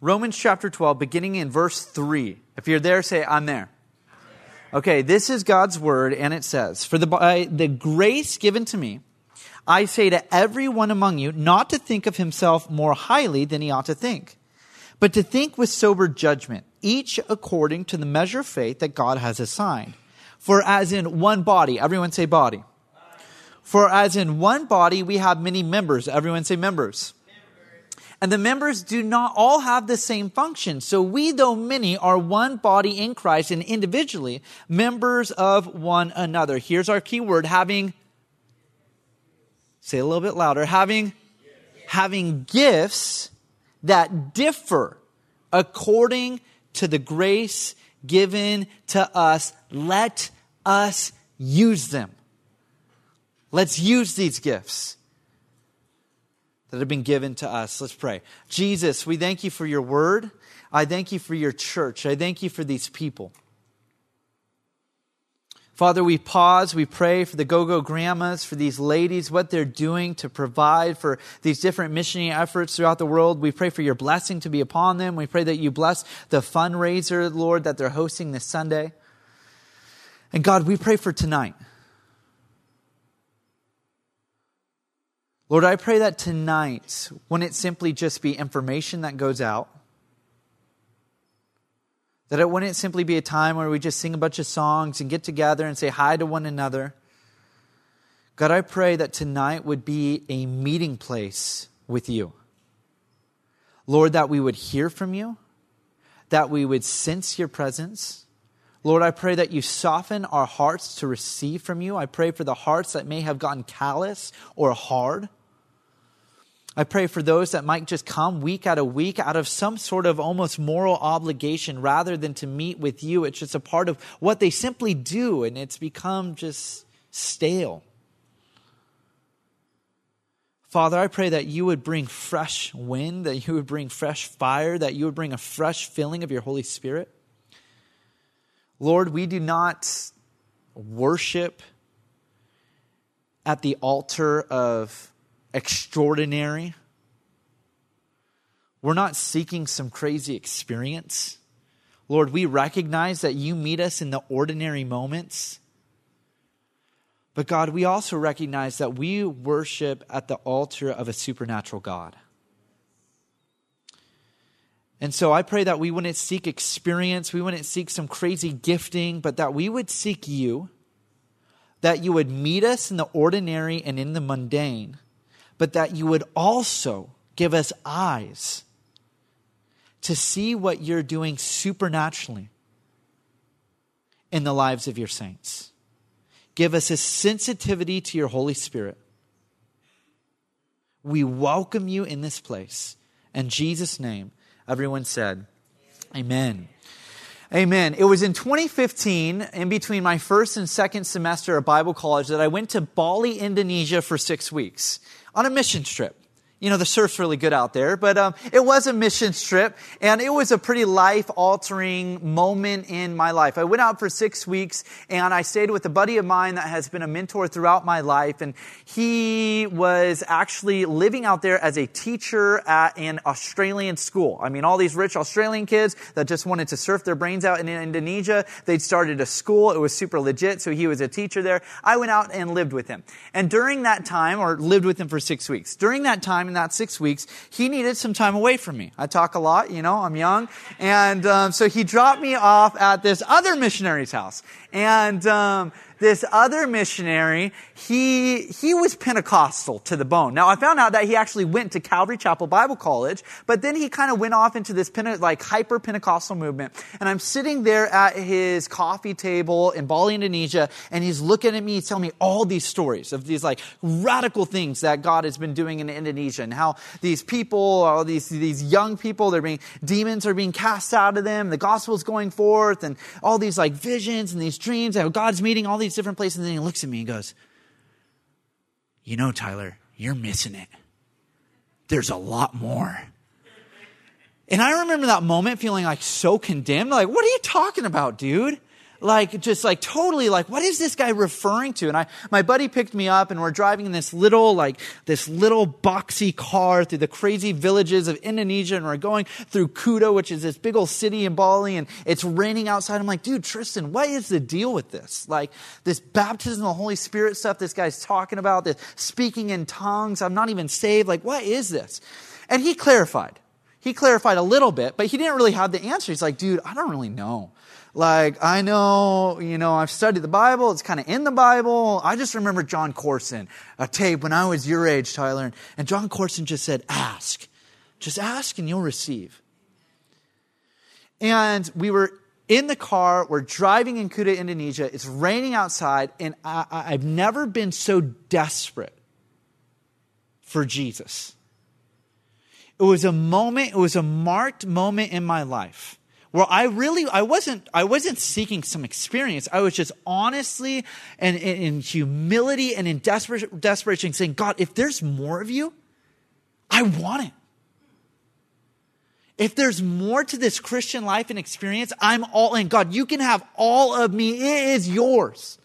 Romans chapter 12, beginning in verse 3. If you're there, say, I'm there. Okay, this is God's word, and it says, For the, by uh, the grace given to me, I say to everyone among you not to think of himself more highly than he ought to think, but to think with sober judgment, each according to the measure of faith that God has assigned. For as in one body, everyone say body. For as in one body we have many members, everyone say members. And the members do not all have the same function. So we, though many, are one body in Christ and individually members of one another. Here's our key word having, say a little bit louder, having, having gifts that differ according to the grace given to us. Let us use them. Let's use these gifts that have been given to us. Let's pray. Jesus, we thank you for your word. I thank you for your church. I thank you for these people. Father, we pause, we pray for the go go grandmas, for these ladies, what they're doing to provide for these different missionary efforts throughout the world. We pray for your blessing to be upon them. We pray that you bless the fundraiser, Lord, that they're hosting this Sunday. And God, we pray for tonight. Lord, I pray that tonight, wouldn't it simply just be information that goes out? That it wouldn't simply be a time where we just sing a bunch of songs and get together and say hi to one another. God, I pray that tonight would be a meeting place with you. Lord, that we would hear from you, that we would sense your presence. Lord, I pray that you soften our hearts to receive from you. I pray for the hearts that may have gotten callous or hard. I pray for those that might just come week out of week out of some sort of almost moral obligation rather than to meet with you. It's just a part of what they simply do, and it's become just stale. Father, I pray that you would bring fresh wind, that you would bring fresh fire, that you would bring a fresh filling of your Holy Spirit. Lord, we do not worship at the altar of extraordinary. We're not seeking some crazy experience. Lord, we recognize that you meet us in the ordinary moments. But God, we also recognize that we worship at the altar of a supernatural God. And so I pray that we wouldn't seek experience, we wouldn't seek some crazy gifting, but that we would seek you, that you would meet us in the ordinary and in the mundane but that you would also give us eyes to see what you're doing supernaturally in the lives of your saints. Give us a sensitivity to your Holy Spirit. We welcome you in this place. In Jesus' name, everyone said, Amen. Amen. It was in 2015, in between my first and second semester of Bible college, that I went to Bali, Indonesia for six weeks on a mission trip. You know, the surf's really good out there, but um, it was a mission trip, and it was a pretty life altering moment in my life. I went out for six weeks, and I stayed with a buddy of mine that has been a mentor throughout my life, and he was actually living out there as a teacher at an Australian school. I mean, all these rich Australian kids that just wanted to surf their brains out in Indonesia, they'd started a school. It was super legit, so he was a teacher there. I went out and lived with him. And during that time, or lived with him for six weeks, during that time, in that six weeks, he needed some time away from me. I talk a lot, you know, I'm young. And um, so he dropped me off at this other missionary's house. And um, this other missionary, he, he was Pentecostal to the bone. Now I found out that he actually went to Calvary Chapel Bible College, but then he kind of went off into this Pente- like hyper Pentecostal movement. And I'm sitting there at his coffee table in Bali, Indonesia, and he's looking at me, telling me all these stories of these like radical things that God has been doing in Indonesia and how these people, all these, these young people, they're being, demons are being cast out of them, the gospel's going forth, and all these like visions and these dreams, how God's meeting all these these different places. And then he looks at me and goes, You know, Tyler, you're missing it. There's a lot more. And I remember that moment feeling like so condemned. Like, what are you talking about, dude? Like just like totally like what is this guy referring to? And i my buddy picked me up and we're driving in this little like this little boxy car through the crazy villages of indonesia and we're going through kuta which is this big old city in bali and it's raining outside. I'm like dude tristan what is the deal with this? Like this baptism of the holy spirit stuff this guy's talking about this speaking in tongues i'm not even saved. Like what is this? And he clarified. He clarified a little bit but he didn't really have the answer. He's like dude i don't really know like, I know, you know, I've studied the Bible. It's kind of in the Bible. I just remember Jon Courson, a tape when I was your age, Tyler. And Jon Courson just said, ask. Just ask and you'll receive. And we were in the car. We're driving in Kuta, Indonesia. It's raining outside. And I, I've never been so desperate for Jesus. It was a moment, it was a marked moment in my life where I really, I wasn't, I wasn't seeking some experience. I was just honestly and in humility and in desperation saying, God, if there's more of you, I want it. If there's more to this Christian life and experience, I'm all in. God, you can have all of me. It is yours.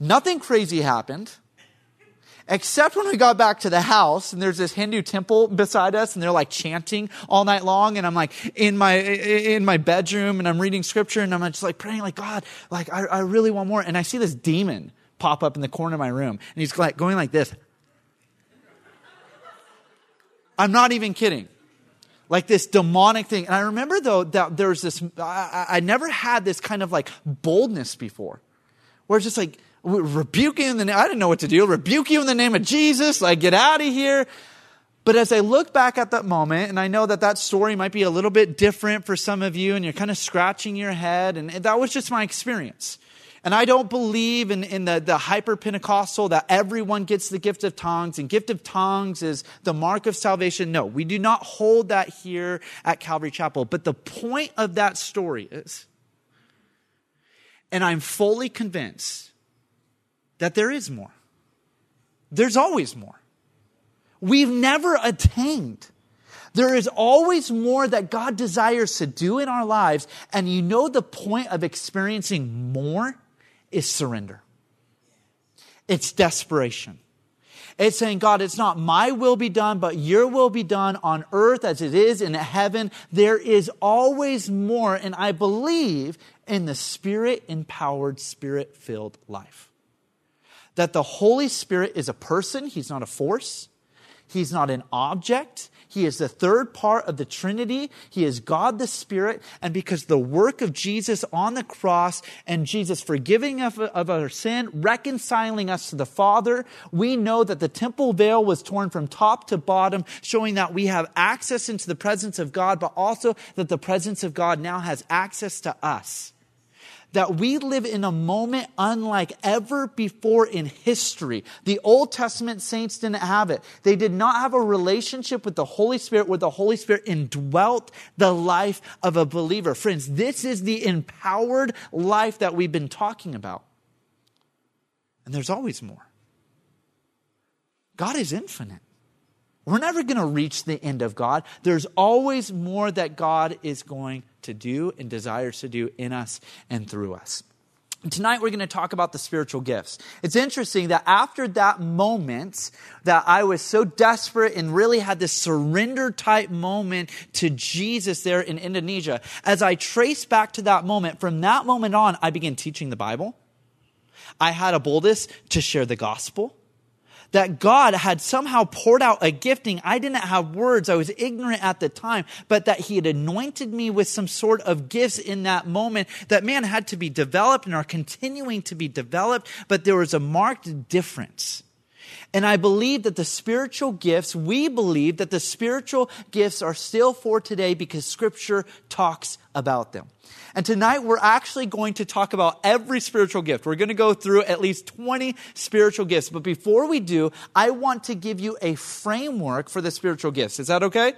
Nothing crazy happened. Except when we got back to the house and there's this Hindu temple beside us and they're like chanting all night long. And I'm like in my, in my bedroom and I'm reading scripture and I'm just like praying like, God, like I, I really want more. And I see this demon pop up in the corner of my room and he's like going like this. I'm not even kidding. Like this demonic thing. And I remember though that there was this, I, I never had this kind of like boldness before where it's just like, rebuke you in the name. I didn't know what to do. Rebuke you in the name of Jesus. Like, get out of here. But as I look back at that moment, and I know that that story might be a little bit different for some of you, and you're kind of scratching your head, and that was just my experience. And I don't believe in, in the, the hyper Pentecostal that everyone gets the gift of tongues and gift of tongues is the mark of salvation. No, we do not hold that here at Calvary Chapel. But the point of that story is, and I'm fully convinced that there is more. There's always more. We've never attained. There is always more that God desires to do in our lives. And you know, the point of experiencing more is surrender. It's desperation. It's saying, God, it's not my will be done, but your will be done on earth as it is in heaven. There is always more. And I believe in the spirit empowered, spirit filled life that the Holy Spirit is a person, He's not a force, He's not an object. He is the third part of the Trinity. He is God the Spirit. And because the work of Jesus on the cross and Jesus forgiving of, of our sin, reconciling us to the Father, we know that the temple veil was torn from top to bottom, showing that we have access into the presence of God, but also that the presence of God now has access to us that we live in a moment unlike ever before in history. The Old Testament saints didn't have it. They did not have a relationship with the Holy Spirit where the Holy Spirit indwelt the life of a believer. Friends, this is the empowered life that we've been talking about. And there's always more. God is infinite. We're never going to reach the end of God. There's always more that God is going to do and desires to do in us and through us. Tonight we're going to talk about the spiritual gifts. It's interesting that after that moment that I was so desperate and really had this surrender type moment to Jesus there in Indonesia, as I trace back to that moment, from that moment on, I began teaching the Bible. I had a boldness to share the gospel that God had somehow poured out a gifting. I didn't have words. I was ignorant at the time, but that he had anointed me with some sort of gifts in that moment that man had to be developed and are continuing to be developed, but there was a marked difference. And I believe that the spiritual gifts, we believe that the spiritual gifts are still for today because scripture talks about them. And tonight we're actually going to talk about every spiritual gift. We're going to go through at least 20 spiritual gifts. But before we do, I want to give you a framework for the spiritual gifts. Is that okay?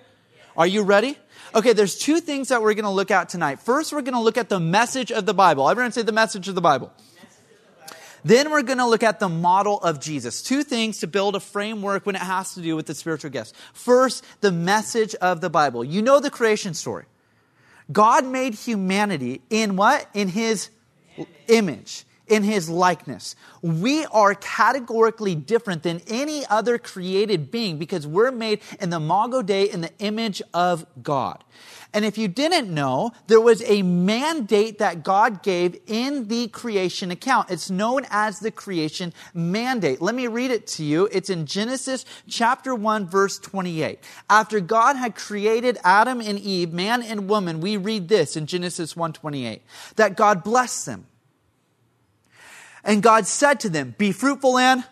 Are you ready? Okay, there's two things that we're going to look at tonight. First, we're going to look at the message of the Bible. Everyone say the message of the Bible. Then we're going to look at the model of Jesus. Two things to build a framework when it has to do with the spiritual gifts. First, the message of the Bible. You know the creation story. God made humanity in what? In his image, in his likeness. We are categorically different than any other created being because we're made in the Imago Dei in the image of God. And if you didn't know, there was a mandate that God gave in the creation account. It's known as the creation mandate. Let me read it to you. It's in Genesis chapter 1 verse 28. After God had created Adam and Eve, man and woman, we read this in Genesis 1:28 that God blessed them. And God said to them, be fruitful and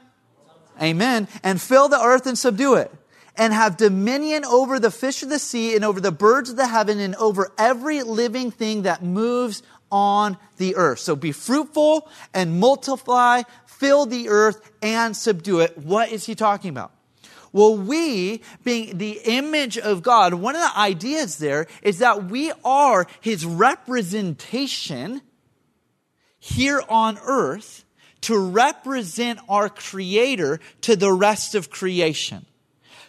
Amen. And fill the earth and subdue it and have dominion over the fish of the sea and over the birds of the heaven and over every living thing that moves on the earth. So be fruitful and multiply, fill the earth and subdue it. What is he talking about? Well, we, being the image of God, one of the ideas there is that we are his representation here on earth to represent our creator to the rest of creation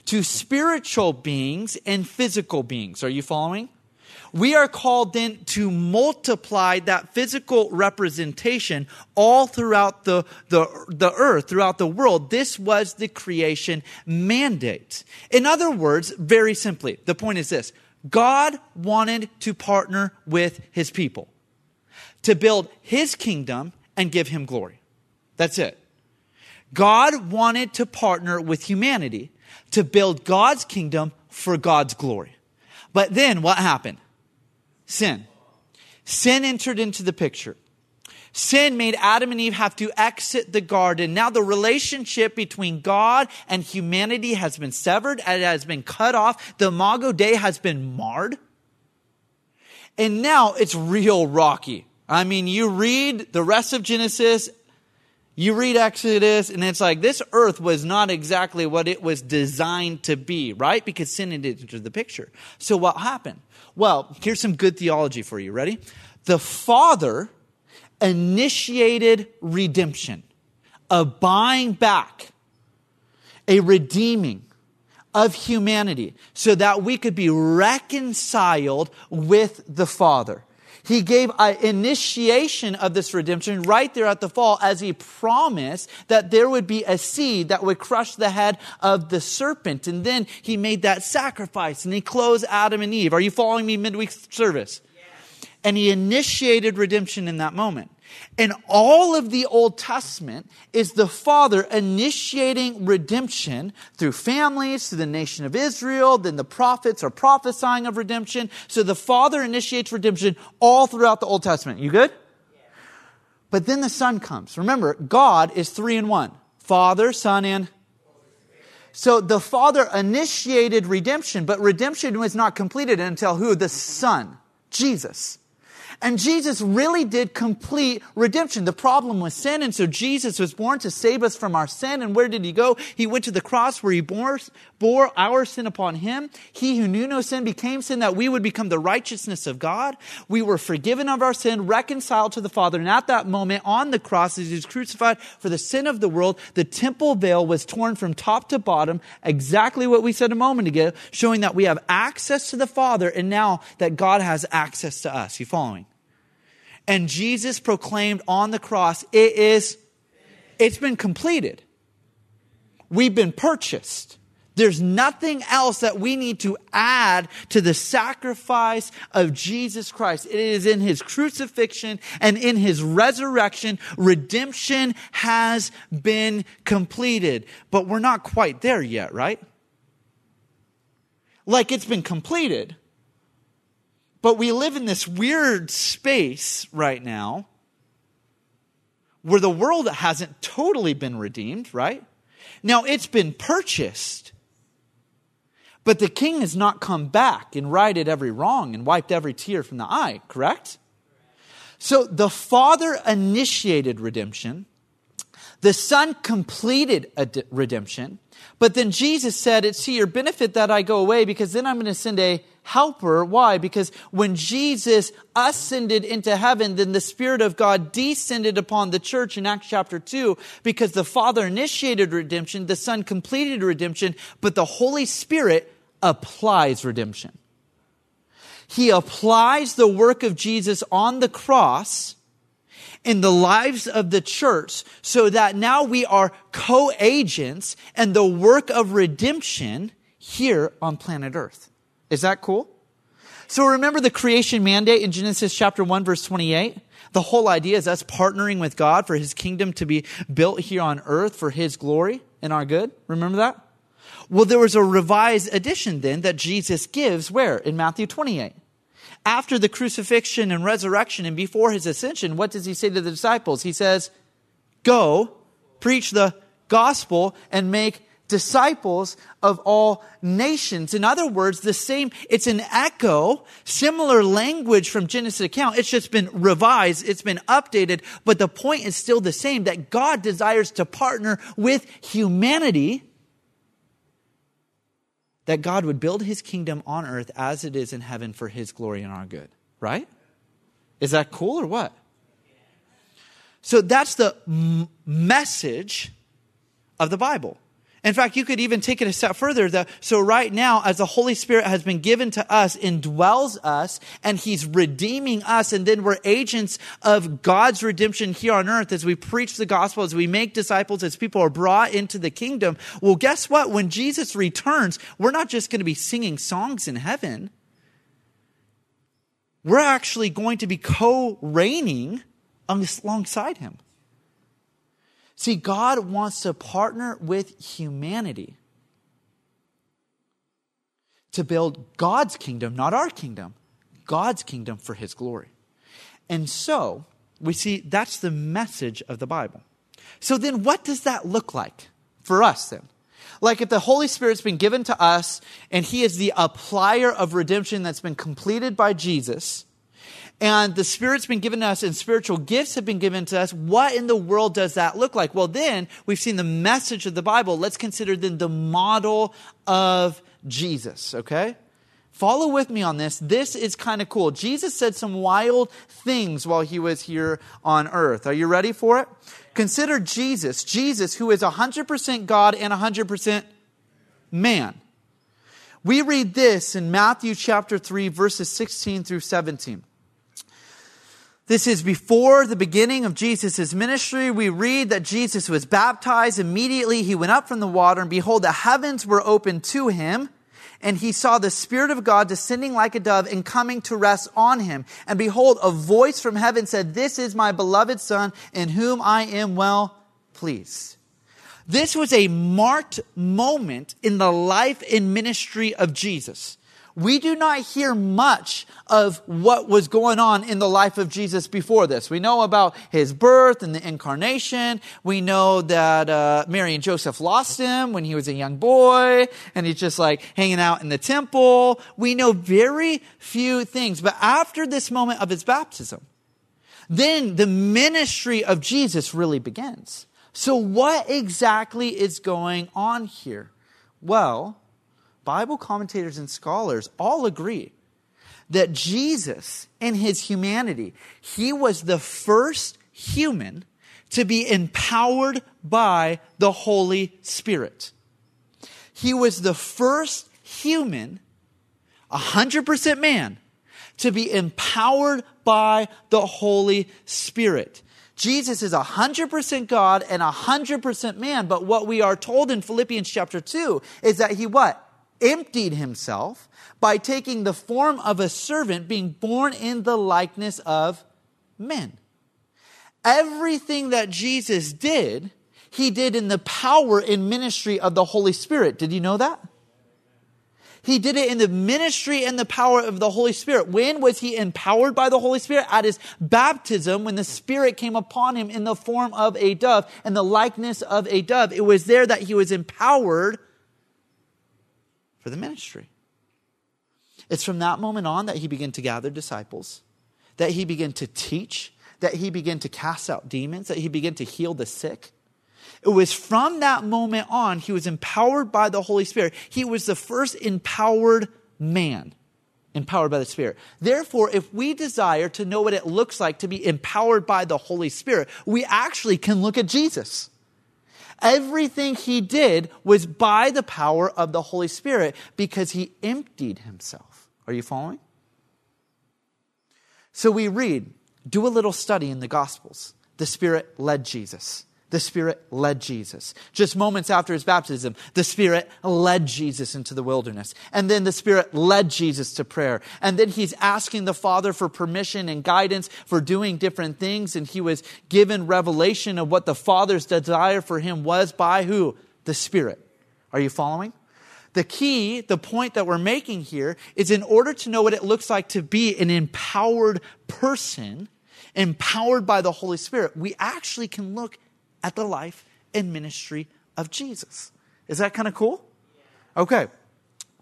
to spiritual beings and physical beings. Are you following? We are called then to multiply that physical representation all throughout the, the, the earth, throughout the world. This was the creation mandate. In other words, very simply, the point is this God wanted to partner with his people to build his kingdom and give him glory. That's it. God wanted to partner with humanity to build God's kingdom for God's glory. But then what happened? Sin. Sin entered into the picture. Sin made Adam and Eve have to exit the garden. Now the relationship between God and humanity has been severed. It has been cut off. The Imago Dei has been marred. And now it's real rocky. I mean, you read the rest of Genesis you read Exodus and it's like this earth was not exactly what it was designed to be, right? Because sin entered into the picture. So what happened? Well, here's some good theology for you. Ready? The Father initiated redemption, a buying back, a redeeming of humanity so that we could be reconciled with the Father. He gave an initiation of this redemption right there at the fall as he promised that there would be a seed that would crush the head of the serpent. And then he made that sacrifice and he closed Adam and Eve. Are you following me midweek service? And he initiated redemption in that moment. And all of the Old Testament is the Father initiating redemption through families, through the nation of Israel. Then the prophets are prophesying of redemption. So the Father initiates redemption all throughout the Old Testament. You good? But then the Son comes. Remember, God is three in one Father, Son, and so the Father initiated redemption, but redemption was not completed until who? The Son, Jesus. And Jesus really did complete redemption. The problem was sin. And so Jesus was born to save us from our sin. And where did he go? He went to the cross where he bore, bore our sin upon him. He who knew no sin became sin that we would become the righteousness of God. We were forgiven of our sin, reconciled to the Father. And at that moment on the cross, as he was crucified for the sin of the world, the temple veil was torn from top to bottom. Exactly what we said a moment ago, showing that we have access to the Father and now that God has access to us. You following? And Jesus proclaimed on the cross, it is, it's been completed. We've been purchased. There's nothing else that we need to add to the sacrifice of Jesus Christ. It is in his crucifixion and in his resurrection. Redemption has been completed. But we're not quite there yet, right? Like it's been completed. But we live in this weird space right now where the world hasn't totally been redeemed, right? Now it's been purchased. But the king has not come back and righted every wrong and wiped every tear from the eye, correct? So the Father initiated redemption. The Son completed a redemption. But then Jesus said, It's to your benefit that I go away because then I'm going to send a helper. Why? Because when Jesus ascended into heaven, then the Spirit of God descended upon the church in Acts chapter 2 because the Father initiated redemption, the Son completed redemption, but the Holy Spirit applies redemption. He applies the work of Jesus on the cross in the lives of the church so that now we are co-agents and the work of redemption here on planet earth. Is that cool? So remember the creation mandate in Genesis chapter 1 verse 28? The whole idea is us partnering with God for his kingdom to be built here on earth for his glory and our good. Remember that? Well, there was a revised edition then that Jesus gives where? In Matthew 28. After the crucifixion and resurrection and before his ascension, what does he say to the disciples? He says, Go, preach the gospel, and make disciples of all nations. In other words, the same, it's an echo, similar language from Genesis account. It's just been revised. It's been updated, but the point is still the same that God desires to partner with humanity that God would build his kingdom on earth as it is in heaven for his glory and our good. Right? Is that cool or what? So that's the m- message of the Bible. In fact, you could even take it a step further. The, so right now, as the Holy Spirit has been given to us, indwells us, and He's redeeming us, and then we're agents of God's redemption here on earth as we preach the gospel, as we make disciples, as people are brought into the kingdom. Well, guess what? When Jesus returns, we're not just going to be singing songs in heaven. We're actually going to be co-reigning alongside Him. See, God wants to partner with humanity to build God's kingdom, not our kingdom, God's kingdom for his glory. And so, we see that's the message of the Bible. So then what does that look like for us then? Like if the Holy Spirit's been given to us and he is the applier of redemption that's been completed by Jesus, and the Spirit's been given to us and spiritual gifts have been given to us. What in the world does that look like? Well, then we've seen the message of the Bible. Let's consider then the model of Jesus, okay? Follow with me on this. This is kind of cool. Jesus said some wild things while he was here on earth. Are you ready for it? Consider Jesus, Jesus who is 100% God and 100% man. We read this in Matthew chapter 3 verses 16 through 17. This is before the beginning of Jesus' ministry. We read that Jesus was baptized. Immediately he went up from the water and behold, the heavens were opened to him. And he saw the Spirit of God descending like a dove and coming to rest on him. And behold, a voice from heaven said, This is my beloved Son in whom I am well pleased. This was a marked moment in the life and ministry of Jesus we do not hear much of what was going on in the life of Jesus before this. We know about his birth and the incarnation. We know that uh, Mary and Joseph lost him when he was a young boy, and he's just like hanging out in the temple. We know very few things. But after this moment of his baptism, then the ministry of Jesus really begins. So, what exactly is going on here? Well, Bible commentators and scholars all agree that Jesus, in his humanity, he was the first human to be empowered by the Holy Spirit. He was the first human, 100% man, to be empowered by the Holy Spirit. Jesus is 100% God and 100% man, but what we are told in Philippians chapter 2 is that he what? Emptied himself by taking the form of a servant, being born in the likeness of men. Everything that Jesus did, he did in the power and ministry of the Holy Spirit. Did you know that? He did it in the ministry and the power of the Holy Spirit. When was he empowered by the Holy Spirit? At his baptism, when the Spirit came upon him in the form of a dove and the likeness of a dove. It was there that he was empowered for the ministry. It's from that moment on that he began to gather disciples, that he began to teach, that he began to cast out demons, that he began to heal the sick. It was from that moment on he was empowered by the Holy Spirit. He was the first empowered man, empowered by the Spirit. Therefore, if we desire to know what it looks like to be empowered by the Holy Spirit, we actually can look at Jesus. Everything he did was by the power of the Holy Spirit because he emptied himself. Are you following? So we read do a little study in the Gospels. The Spirit led Jesus. The Spirit led Jesus. Just moments after his baptism, the Spirit led Jesus into the wilderness. And then the Spirit led Jesus to prayer. And then he's asking the Father for permission and guidance for doing different things. And he was given revelation of what the Father's desire for him was by who? The Spirit. Are you following? The key, the point that we're making here is in order to know what it looks like to be an empowered person, empowered by the Holy Spirit, we actually can look at the life and ministry of Jesus. Is that kind of cool? Okay.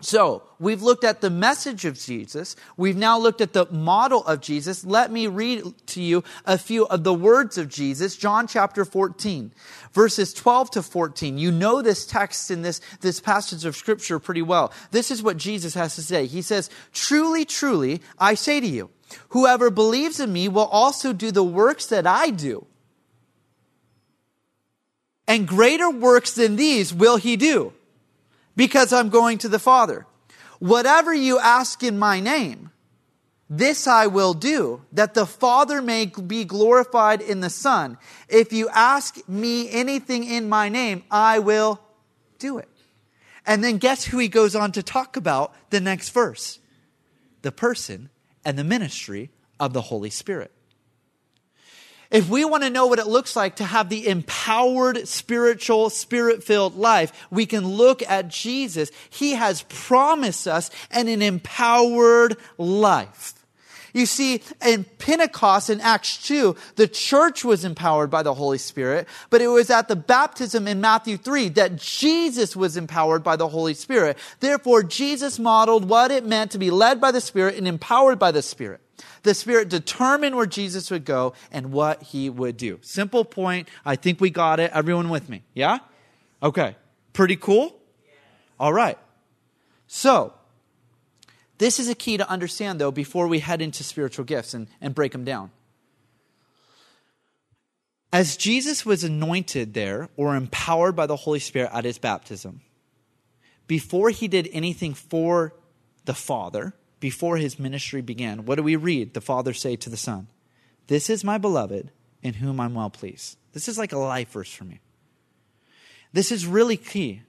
So, we've looked at the message of Jesus. We've now looked at the model of Jesus. Let me read to you a few of the words of Jesus. John chapter 14, verses 12 to 14. You know this text in this, this passage of scripture pretty well. This is what Jesus has to say. He says, Truly, truly, I say to you, whoever believes in me will also do the works that I do and greater works than these will he do, because I'm going to the Father. Whatever you ask in my name, this I will do, that the Father may be glorified in the Son. If you ask me anything in my name, I will do it. And then guess who he goes on to talk about the next verse? The person and the ministry of the Holy Spirit. If we want to know what it looks like to have the empowered, spiritual, spirit filled life, we can look at Jesus. He has promised us an, an empowered life. You see, in Pentecost in Acts 2, the church was empowered by the Holy Spirit, but it was at the baptism in Matthew 3 that Jesus was empowered by the Holy Spirit. Therefore, Jesus modeled what it meant to be led by the Spirit and empowered by the Spirit. The Spirit determined where Jesus would go and what he would do. Simple point. I think we got it. Everyone with me? Yeah? Okay. Pretty cool? All right. So, this is a key to understand, though, before we head into spiritual gifts and, and break them down. As Jesus was anointed there or empowered by the Holy Spirit at his baptism, before he did anything for the Father, before his ministry began, what do we read the Father say to the Son? This is my beloved in whom I'm well pleased. This is like a life verse for me. This is really key.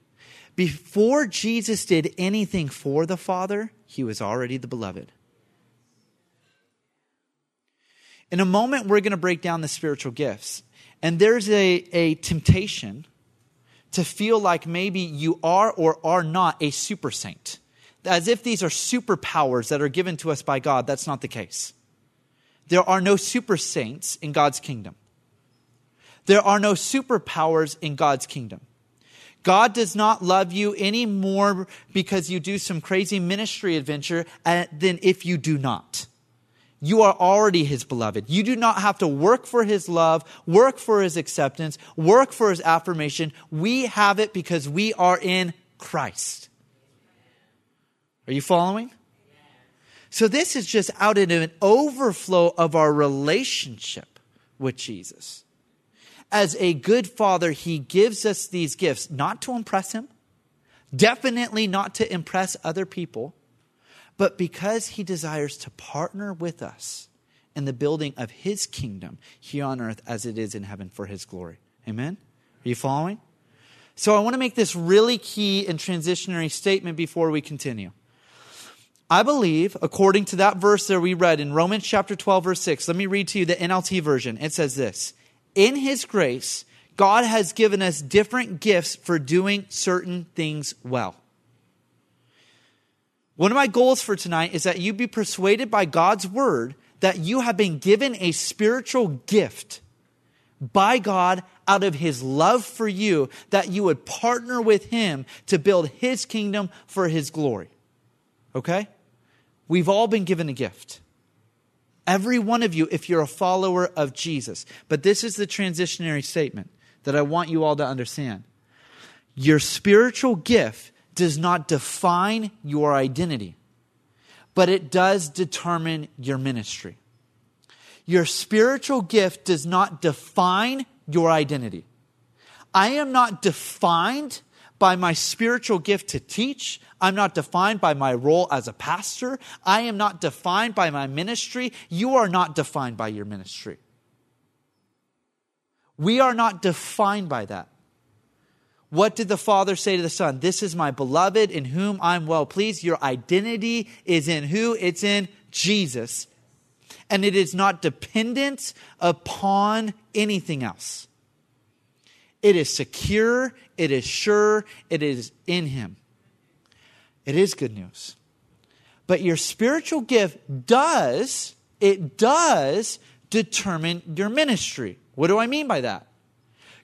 Before Jesus did anything for the Father, he was already the beloved. In a moment, we're going to break down the spiritual gifts. And there's a, a temptation to feel like maybe you are or are not a super saint as if these are superpowers that are given to us by God. That's not the case. There are no super saints in God's kingdom. There are no superpowers in God's kingdom. God does not love you any more because you do some crazy ministry adventure than if you do not. You are already his beloved. You do not have to work for his love, work for his acceptance, work for his affirmation. We have it because we are in Christ. Are you following? So this is just out of an overflow of our relationship with Jesus. As a good father, he gives us these gifts not to impress him, definitely not to impress other people, but because he desires to partner with us in the building of his kingdom here on earth as it is in heaven for his glory. Amen? Are you following? So I want to make this really key and transitionary statement before we continue. I believe, according to that verse that we read in Romans chapter 12, verse 6, let me read to you the NLT version. It says this In His grace, God has given us different gifts for doing certain things well. One of my goals for tonight is that you be persuaded by God's word that you have been given a spiritual gift by God out of his love for you, that you would partner with him to build his kingdom for his glory. Okay? We've all been given a gift. Every one of you, if you're a follower of Jesus. But this is the transitionary statement that I want you all to understand. Your spiritual gift does not define your identity, but it does determine your ministry. Your spiritual gift does not define your identity. I am not defined by my spiritual gift to teach. I'm not defined by my role as a pastor. I am not defined by my ministry. You are not defined by your ministry. We are not defined by that. What did the Father say to the Son? This is my beloved in whom I'm well pleased. Your identity is in who? It's in Jesus. And it is not dependent upon anything else. It is secure, it is sure, it is in Him. It is good news. But your spiritual gift does, it does determine your ministry. What do I mean by that?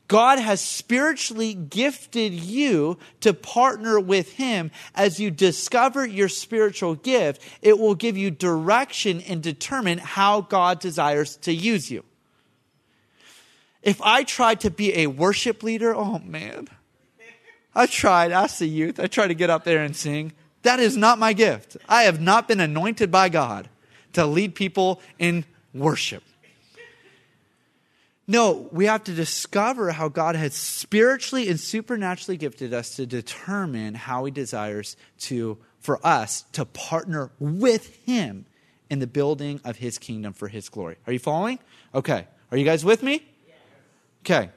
God has spiritually gifted you to partner with Him as you discover your spiritual gift. It will give you direction and determine how God desires to use you. If I tried to be a worship leader, oh man, I tried, I see youth, I tried to get up there and sing. That is not my gift. I have not been anointed by God to lead people in worship. No, we have to discover how God has spiritually and supernaturally gifted us to determine how he desires to for us to partner with him in the building of his kingdom for his glory. Are you following? Okay. Are you guys with me? Okay.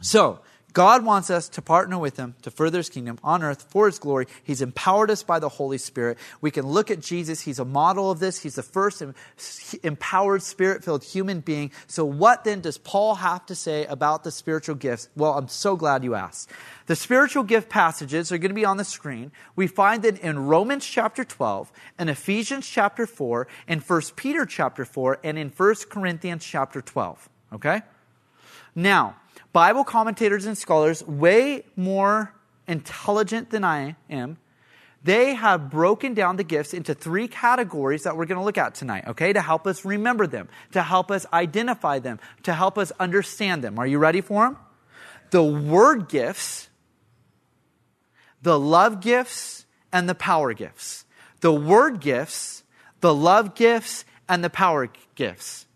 So, God wants us to partner with Him to further His kingdom on earth for His glory. He's empowered us by the Holy Spirit. We can look at Jesus. He's a model of this. He's the first empowered, spirit filled human being. So, what then does Paul have to say about the spiritual gifts? Well, I'm so glad you asked. The spiritual gift passages are going to be on the screen. We find it in Romans chapter 12, in Ephesians chapter 4, in 1 Peter chapter 4, and in 1 Corinthians chapter 12. Okay? Now, Bible commentators and scholars, way more intelligent than I am, they have broken down the gifts into three categories that we're going to look at tonight, okay, to help us remember them, to help us identify them, to help us understand them. Are you ready for them? The word gifts, the love gifts, and the power gifts. The word gifts, the love gifts, and the power gifts.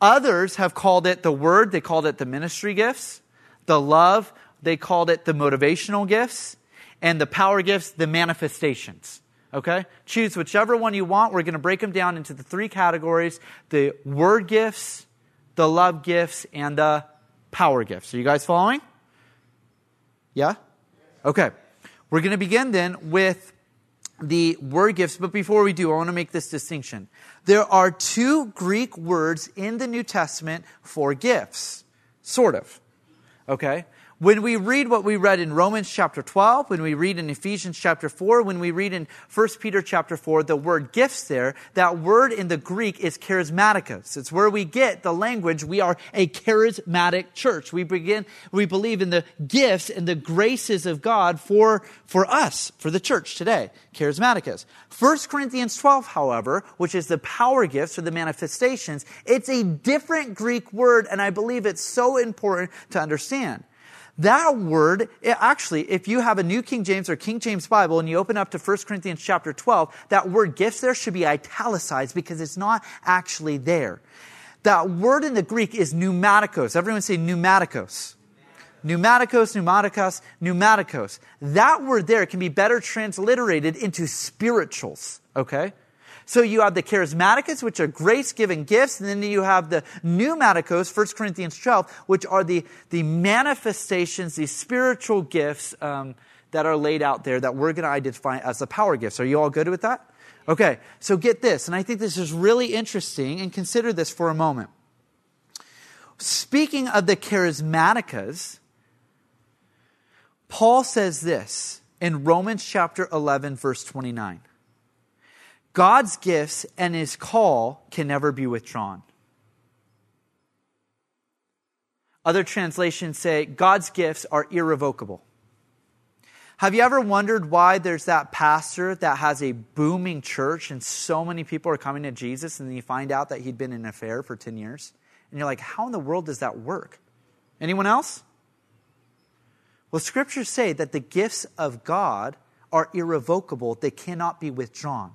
Others have called it the word, they called it the ministry gifts. The love, they called it the motivational gifts. And the power gifts, the manifestations. Okay? Choose whichever one you want. We're going to break them down into the three categories the word gifts, the love gifts, and the power gifts. Are you guys following? Yeah? Okay. We're going to begin then with the word gifts, but before we do, I want to make this distinction. There are two Greek words in the New Testament for gifts, sort of. Okay? When we read what we read in Romans chapter 12, when we read in Ephesians chapter 4, when we read in 1 Peter chapter 4, the word gifts there, that word in the Greek is charismaticus. It's where we get the language. We are a charismatic church. We begin, we believe in the gifts and the graces of God for, for us, for the church today. Charismaticus. 1 Corinthians 12, however, which is the power gifts or the manifestations, it's a different Greek word, and I believe it's so important to understand. That word, actually, if you have a New King James or King James Bible and you open up to 1 Corinthians chapter 12, that word gifts there should be italicized because it's not actually there. That word in the Greek is pneumaticos. Everyone say pneumaticos. Pneumaticos, pneumaticos, pneumaticos. That word there can be better transliterated into spirituals, okay? So you have the charismaticus, which are grace giving gifts, and then you have the pneumaticos, 1 Corinthians 12, which are the, the manifestations, these spiritual gifts um, that are laid out there that we're going to identify as the power gifts. Are you all good with that? Okay, so get this, and I think this is really interesting, and consider this for a moment. Speaking of the charismaticas, Paul says this in Romans chapter 11, verse 29. God's gifts and his call can never be withdrawn. Other translations say God's gifts are irrevocable. Have you ever wondered why there's that pastor that has a booming church and so many people are coming to Jesus and then you find out that he'd been in an affair for 10 years? And you're like, how in the world does that work? Anyone else? Well, scriptures say that the gifts of God are irrevocable, they cannot be withdrawn.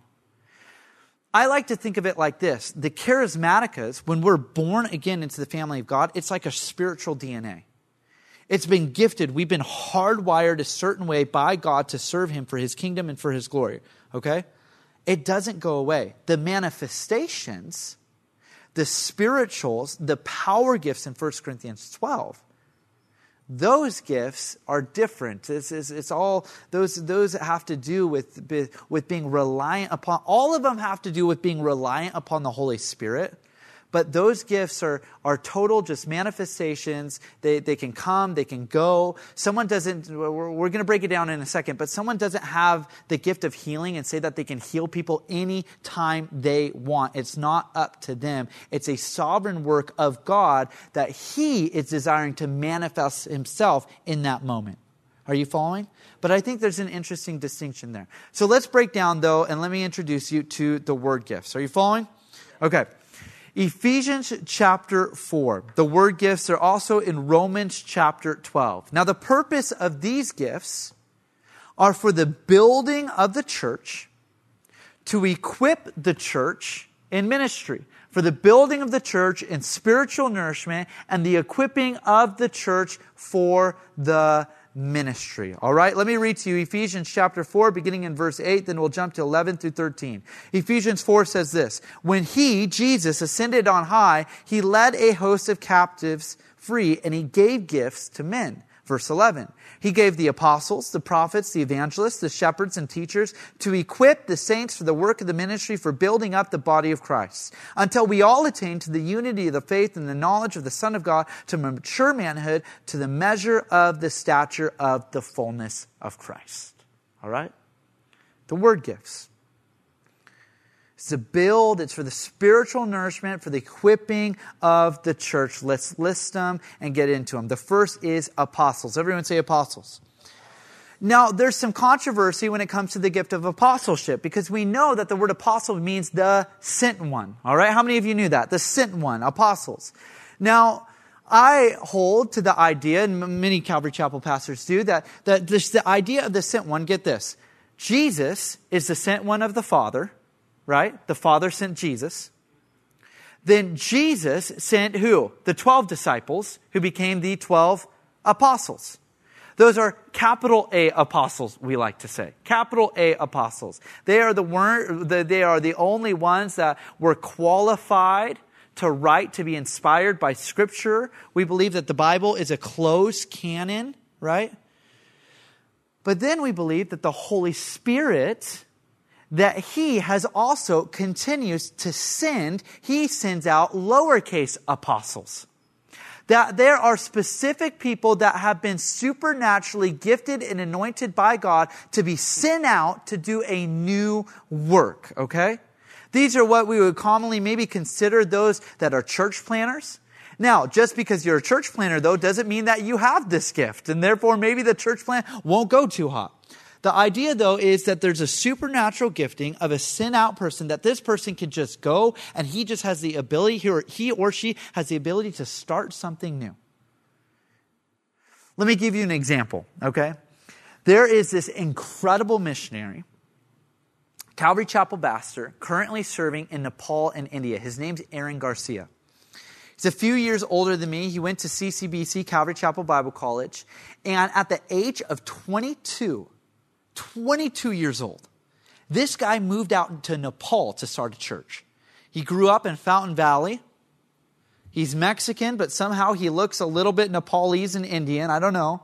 I like to think of it like this the charismaticas, when we're born again into the family of God, it's like a spiritual DNA. It's been gifted. We've been hardwired a certain way by God to serve Him for His kingdom and for His glory. Okay? It doesn't go away. The manifestations, the spirituals, the power gifts in 1 Corinthians 12, those gifts are different. It's, it's, it's, all those those have to do with with being reliant upon. All of them have to do with being reliant upon the Holy Spirit. But those gifts are, are total just manifestations. They, they can come, they can go. Someone doesn't, we're, we're going to break it down in a second, but someone doesn't have the gift of healing and say that they can heal people any time they want. It's not up to them. It's a sovereign work of God that He is desiring to manifest Himself in that moment. Are you following? But I think there's an interesting distinction there. So let's break down, though, and let me introduce you to the word gifts. Are you following? Okay. Ephesians chapter 4. The word gifts are also in Romans chapter 12. Now, the purpose of these gifts are for the building of the church, to equip the church in ministry, for the building of the church in spiritual nourishment, and the equipping of the church for the ministry. All right, let me read to you Ephesians chapter 4, beginning in verse 8, then we'll jump to 11 through 13. Ephesians 4 says this When he, Jesus, ascended on high, he led a host of captives free, and he gave gifts to men. Verse 11. He gave the apostles, the prophets, the evangelists, the shepherds, and teachers to equip the saints for the work of the ministry for building up the body of Christ, until we all attain to the unity of the faith and the knowledge of the Son of God, to mature manhood, to the measure of the stature of the fullness of Christ. All right? The word gifts. It's to build, it's for the spiritual nourishment, for the equipping of the church. Let's list them and get into them. The first is apostles. Everyone say apostles. Now, there's some controversy when it comes to the gift of apostleship because we know that the word apostle means the sent one. All right? How many of you knew that? The sent one, apostles. Now, I hold to the idea, and many Calvary Chapel pastors do, that, that this, the idea of the sent one, get this. Jesus is the sent one of the Father right? The Father sent Jesus. Then Jesus sent who? The 12 disciples who became the 12 apostles. Those are capital A apostles, we like to say. Capital A apostles. They are the, they are the only ones that were qualified to write, to be inspired by Scripture. We believe that the Bible is a closed canon, right? But then we believe that the Holy Spirit that he has also continues to send, he sends out lowercase apostles. That there are specific people that have been supernaturally gifted and anointed by God to be sent out to do a new work, okay? These are what we would commonly maybe consider those that are church planters. Now, just because you're a church planter though doesn't mean that you have this gift and therefore maybe the church plan won't go too hot. The idea, though, is that there's a supernatural gifting of a sin out person that this person can just go and he just has the ability, he or, he or she has the ability to start something new. Let me give you an example, okay? There is this incredible missionary, Calvary Chapel Pastor, currently serving in Nepal and India. His name's Aaron Garcia. He's a few years older than me. He went to CCBC, Calvary Chapel Bible College. And at the age of 22, 22 years old. This guy moved out to Nepal to start a church. He grew up in Fountain Valley. He's Mexican, but somehow he looks a little bit Nepalese and Indian. I don't know.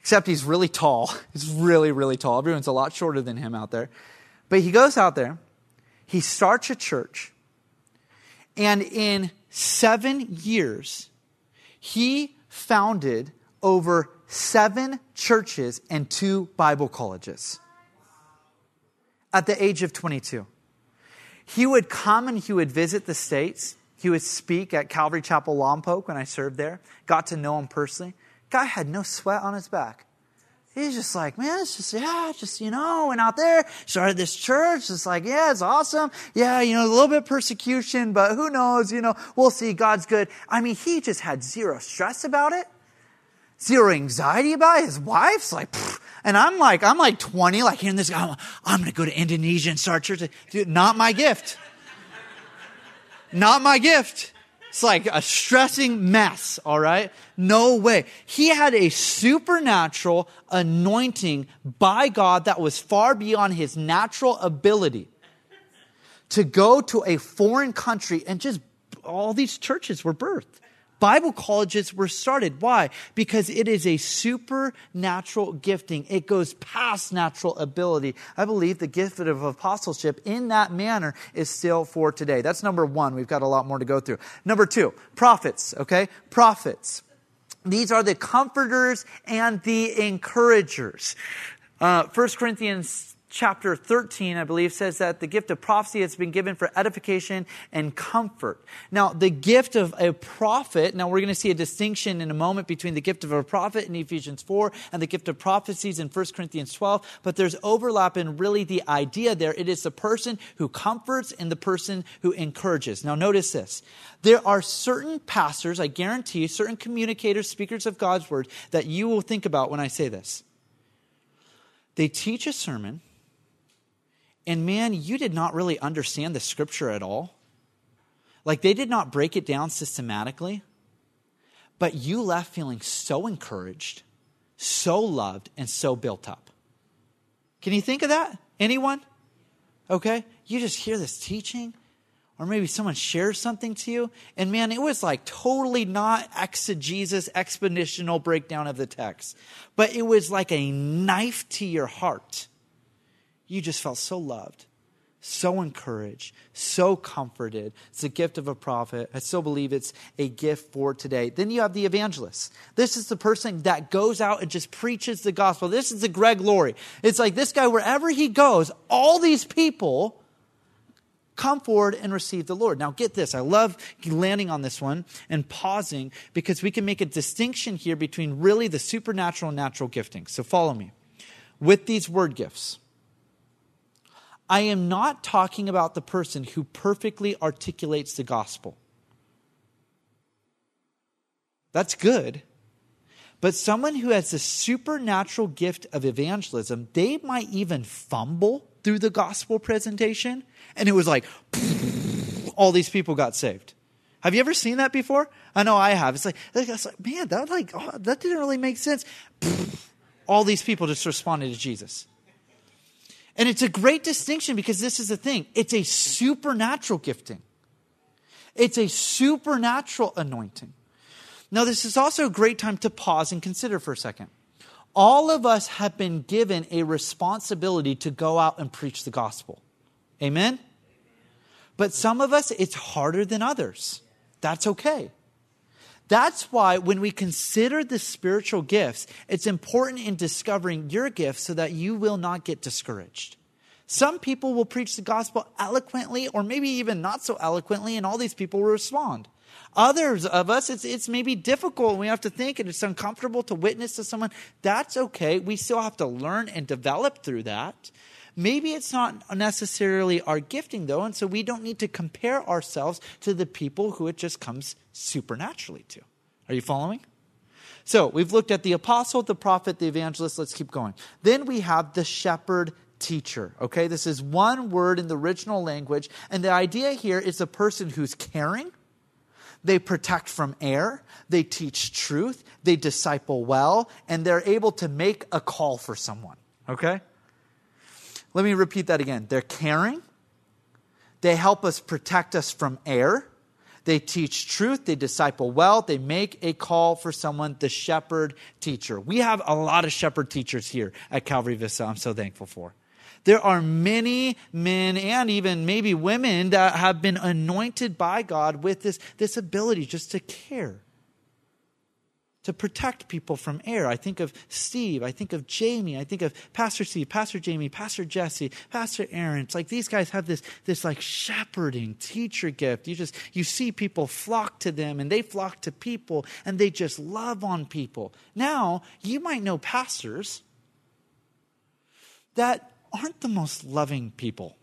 Except he's really tall. He's really, really tall. Everyone's a lot shorter than him out there. But he goes out there, he starts a church, and in seven years, he founded over seven churches and two Bible colleges at the age of 22. He would come and he would visit the States. He would speak at Calvary Chapel Lompoc when I served there. Got to know him personally. Guy had no sweat on his back. He's just like, man, it's just, yeah, just, you know, went out there, started this church. It's like, yeah, it's awesome. Yeah, you know, a little bit persecution, but who knows, you know, we'll see. God's good. I mean, he just had zero stress about it zero anxiety about. His wife's like, Pfft. and I'm like, I'm like 20, like hearing this I'm, I'm going to go to Indonesia and start church. Dude, not my gift. not my gift. It's like a stressing mess, all right? No way. He had a supernatural anointing by God that was far beyond his natural ability to go to a foreign country and just all these churches were birthed. Bible colleges were started. Why? Because it is a supernatural gifting. It goes past natural ability. I believe the gift of apostleship in that manner is still for today. That's number one. We've got a lot more to go through. Number two, prophets, okay? Prophets. These are the comforters and the encouragers. Uh, 1 Corinthians chapter 13, I believe, says that the gift of prophecy has been given for edification and comfort. Now, the gift of a prophet, now we're going to see a distinction in a moment between the gift of a prophet in Ephesians 4 and the gift of prophecies in 1 Corinthians 12, but there's overlap in really the idea there. It is the person who comforts and the person who encourages. Now, notice this. There are certain pastors, I guarantee, certain communicators, speakers of God's word, that you will think about when I say this. They teach a sermon and man, you did not really understand the scripture at all. Like they did not break it down systematically, but you left feeling so encouraged, so loved, and so built up. Can you think of that? Anyone? Okay? You just hear this teaching, or maybe someone shares something to you, and man, it was like totally not exegesis, expositional breakdown of the text, but it was like a knife to your heart you just felt so loved, so encouraged, so comforted. It's a gift of a prophet. I still believe it's a gift for today. Then you have the evangelist. This is the person that goes out and just preaches the gospel. This is the Greg Laurie. It's like this guy, wherever he goes, all these people come forward and receive the Lord. Now, get this. I love landing on this one and pausing because we can make a distinction here between really the supernatural and natural gifting. So, follow me. With these word gifts, I am not talking about the person who perfectly articulates the gospel. That's good. But someone who has the supernatural gift of evangelism, they might even fumble through the gospel presentation. And it was like, all these people got saved. Have you ever seen that before? I know I have. It's like, it's like man, that like oh, that didn't really make sense. All these people just responded to Jesus. And it's a great distinction because this is the thing it's a supernatural gifting, it's a supernatural anointing. Now, this is also a great time to pause and consider for a second. All of us have been given a responsibility to go out and preach the gospel. Amen? But some of us, it's harder than others. That's okay. That's why when we consider the spiritual gifts, it's important in discovering your gifts so that you will not get discouraged. Some people will preach the gospel eloquently or maybe even not so eloquently, and all these people will respond. Others of us, it's, it's maybe difficult. And we have to think and it's uncomfortable to witness to someone. That's okay. We still have to learn and develop through that. Maybe it's not necessarily our gifting, though, and so we don't need to compare ourselves to the people who it just comes supernaturally to. Are you following? So we've looked at the apostle, the prophet, the evangelist. Let's keep going. Then we have the shepherd teacher. Okay, this is one word in the original language, and the idea here is a person who's caring. They protect from error. They teach truth. They disciple well, and they're able to make a call for someone. Okay? Let me repeat that again. They're caring, they help us protect us from error. They teach truth, they disciple well, they make a call for someone, the shepherd teacher. We have a lot of shepherd teachers here at Calvary Vista, I'm so thankful for. There are many men and even maybe women that have been anointed by God with this, this ability just to care to protect people from error. I think of Steve. I think of Jamie. I think of Pastor Steve, Pastor Jamie, Pastor Jesse, Pastor Aaron. It's like these guys have this, this like shepherding teacher gift. You just, you see people flock to them and they flock to people and they just love on people. Now, you might know pastors that aren't the most loving people.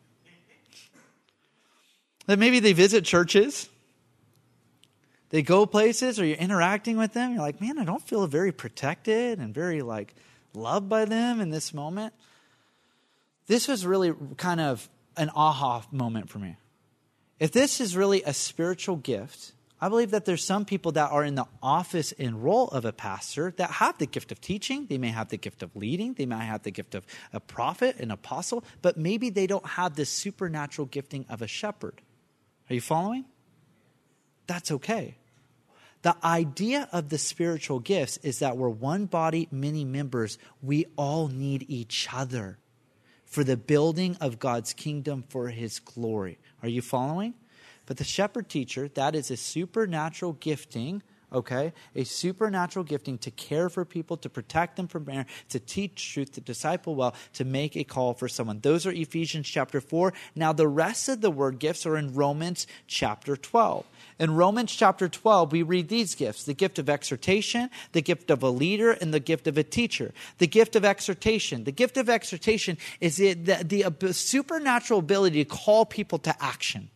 That maybe they visit churches they go places or you're interacting with them, you're like, man, I don't feel very protected and very like loved by them in this moment. This was really kind of an aha moment for me. If this is really a spiritual gift, I believe that there's some people that are in the office and role of a pastor that have the gift of teaching. They may have the gift of leading. They might have the gift of a prophet, an apostle, but maybe they don't have the supernatural gifting of a shepherd. Are you following? That's okay. The idea of the spiritual gifts is that we're one body, many members. We all need each other for the building of God's kingdom for his glory. Are you following? But the shepherd teacher, that is a supernatural gifting, okay? A supernatural gifting to care for people, to protect them from error, to teach truth, to disciple well, to make a call for someone. Those are Ephesians chapter 4. Now, the rest of the word gifts are in Romans chapter 12. In Romans chapter 12, we read these gifts the gift of exhortation, the gift of a leader, and the gift of a teacher. The gift of exhortation. The gift of exhortation is the, the, the supernatural ability to call people to action,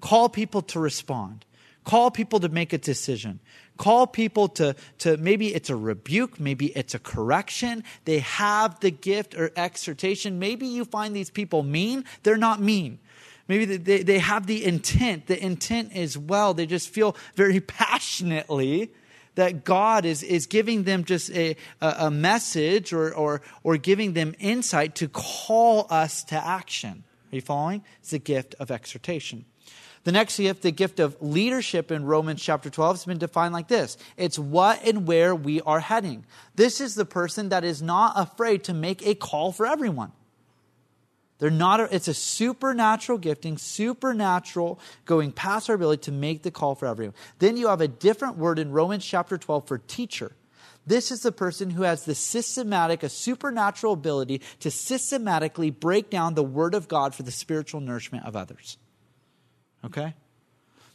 call people to respond, call people to make a decision, call people to, to maybe it's a rebuke, maybe it's a correction. They have the gift or exhortation. Maybe you find these people mean, they're not mean. Maybe they, they have the intent. The intent is well. They just feel very passionately that God is, is giving them just a, a, message or, or, or giving them insight to call us to action. Are you following? It's the gift of exhortation. The next gift, the gift of leadership in Romans chapter 12, has been defined like this it's what and where we are heading. This is the person that is not afraid to make a call for everyone. They're not, a, it's a supernatural gifting, supernatural going past our ability to make the call for everyone. Then you have a different word in Romans chapter 12 for teacher. This is the person who has the systematic, a supernatural ability to systematically break down the word of God for the spiritual nourishment of others. Okay?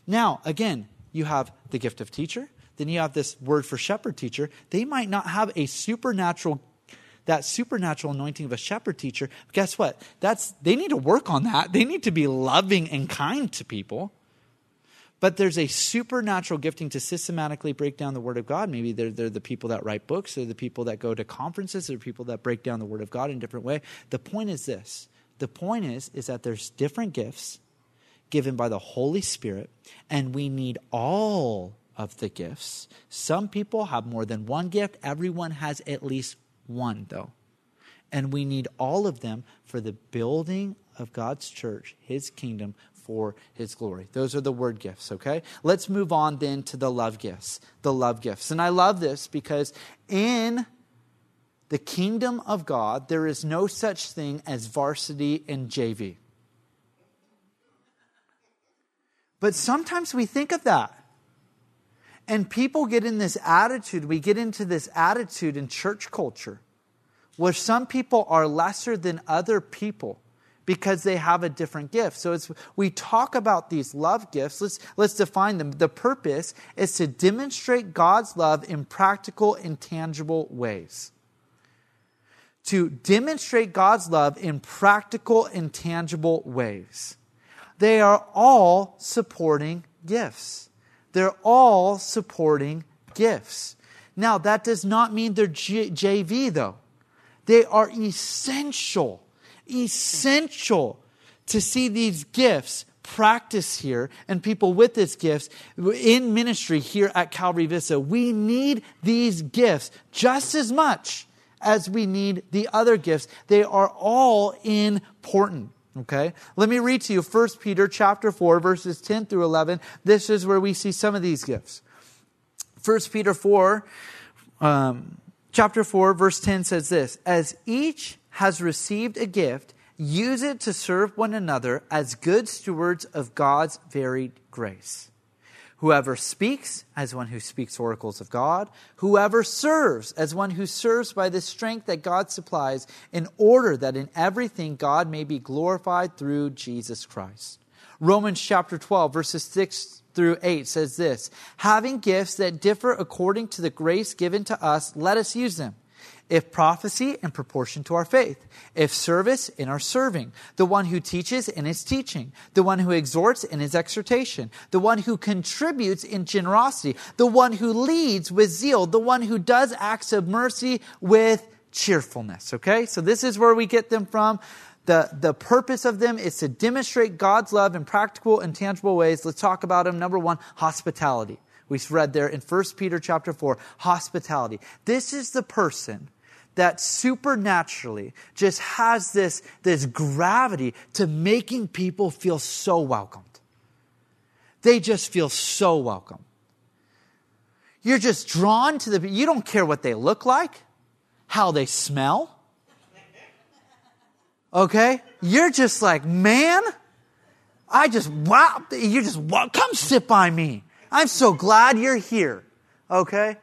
Now, again, you have the gift of teacher. Then you have this word for shepherd teacher. They might not have a supernatural that supernatural anointing of a shepherd teacher, guess what? That's they need to work on that. They need to be loving and kind to people. But there's a supernatural gifting to systematically break down the Word of God. Maybe they're, they're the people that write books, they're the people that go to conferences, they're people that break down the Word of God in a different way. The point is this the point is, is that there's different gifts given by the Holy Spirit, and we need all of the gifts. Some people have more than one gift, everyone has at least one, though. And we need all of them for the building of God's church, his kingdom, for his glory. Those are the word gifts, okay? Let's move on then to the love gifts. The love gifts. And I love this because in the kingdom of God, there is no such thing as varsity and JV. But sometimes we think of that. And people get in this attitude, we get into this attitude in church culture where some people are lesser than other people because they have a different gift. So it's, we talk about these love gifts. Let's, let's define them. The purpose is to demonstrate God's love in practical and tangible ways. To demonstrate God's love in practical and tangible ways. They are all supporting gifts. They're all supporting gifts. Now, that does not mean they're JV, though. They are essential, essential to see these gifts practice here and people with these gifts in ministry here at Calvary Vista. We need these gifts just as much as we need the other gifts. They are all important. Okay? Let me read to you 1 Peter chapter 4 verses 10 through 11. This is where we see some of these gifts. 1 Peter 4 um, chapter 4 verse 10 says this, as each has received a gift, use it to serve one another as good stewards of God's varied grace. Whoever speaks, as one who speaks oracles of God. Whoever serves, as one who serves by the strength that God supplies, in order that in everything God may be glorified through Jesus Christ. Romans chapter 12, verses 6 through 8 says this Having gifts that differ according to the grace given to us, let us use them if prophecy, in proportion to our faith. If service, in our serving. The one who teaches, in his teaching. The one who exhorts, in his exhortation. The one who contributes in generosity. The one who leads with zeal. The one who does acts of mercy with cheerfulness. Okay? So this is where we get them from. The, the purpose of them is to demonstrate God's love in practical and tangible ways. Let's talk about them. Number one, hospitality. We read there in 1 Peter chapter 4, hospitality. This is the person that supernaturally just has this, this gravity to making people feel so welcomed. They just feel so welcome. You're just drawn to the, you don't care what they look like, how they smell. Okay? You're just like, man, I just, wow, you just, come sit by me. I'm so glad you're here. Okay?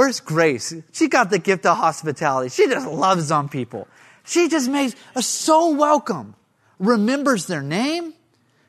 Where's Grace? She got the gift of hospitality. She just loves on people. She just makes us so welcome, remembers their name,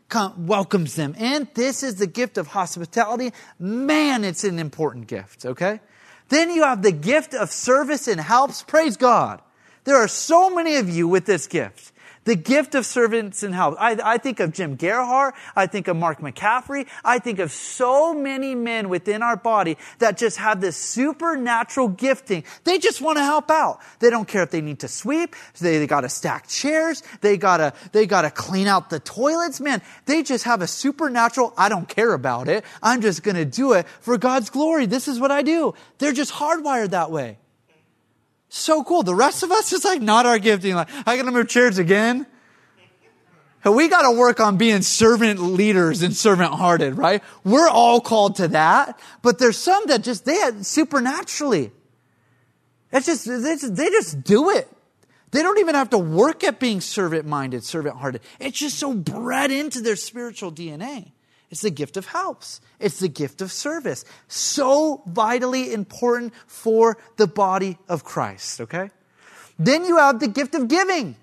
come, welcomes them in. This is the gift of hospitality. Man, it's an important gift, okay? Then you have the gift of service and helps. Praise God. There are so many of you with this gift. The gift of servants and help. I, I, think of Jim Gerhart. I think of Mark McCaffrey. I think of so many men within our body that just have this supernatural gifting. They just want to help out. They don't care if they need to sweep. They, they gotta stack chairs. They gotta, they gotta clean out the toilets. Man, they just have a supernatural, I don't care about it. I'm just gonna do it for God's glory. This is what I do. They're just hardwired that way. So cool. The rest of us is like not our gifting. Like, I gotta move chairs again. We gotta work on being servant leaders and servant hearted, right? We're all called to that, but there's some that just, they had supernaturally. It's just, they just, they just do it. They don't even have to work at being servant minded, servant hearted. It's just so bred into their spiritual DNA. It's the gift of helps. It's the gift of service. So vitally important for the body of Christ, okay? Then you have the gift of giving,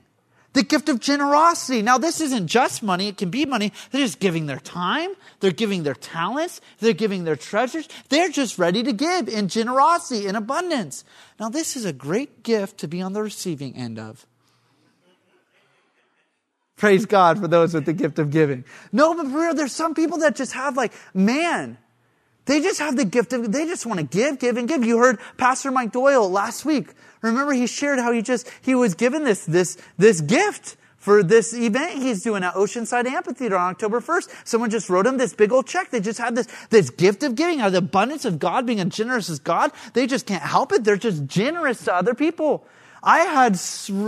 the gift of generosity. Now, this isn't just money, it can be money. They're just giving their time, they're giving their talents, they're giving their treasures. They're just ready to give in generosity, in abundance. Now, this is a great gift to be on the receiving end of. Praise God for those with the gift of giving. No, but for real, there's some people that just have like, man, they just have the gift of, they just want to give, give, and give. You heard Pastor Mike Doyle last week. Remember he shared how he just, he was given this, this, this gift for this event he's doing at Oceanside Amphitheater on October 1st. Someone just wrote him this big old check. They just had this, this gift of giving out of the abundance of God being a generous as God. They just can't help it. They're just generous to other people. I had,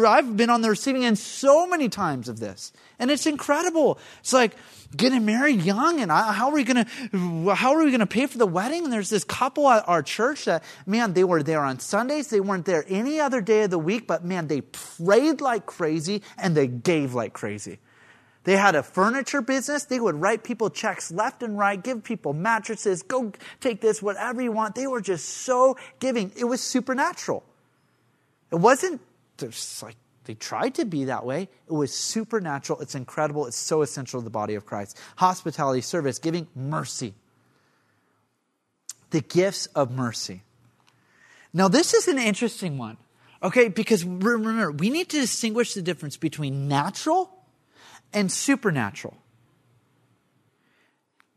I've been on the receiving end so many times of this. And it's incredible. It's like getting married young and I, how are we going to, how are we going to pay for the wedding? And there's this couple at our church that, man, they were there on Sundays. They weren't there any other day of the week, but man, they prayed like crazy and they gave like crazy. They had a furniture business. They would write people checks left and right, give people mattresses, go take this, whatever you want. They were just so giving. It was supernatural. It wasn't just like they tried to be that way. It was supernatural. It's incredible. It's so essential to the body of Christ. Hospitality, service, giving, mercy. The gifts of mercy. Now, this is an interesting one, okay? Because remember, we need to distinguish the difference between natural and supernatural.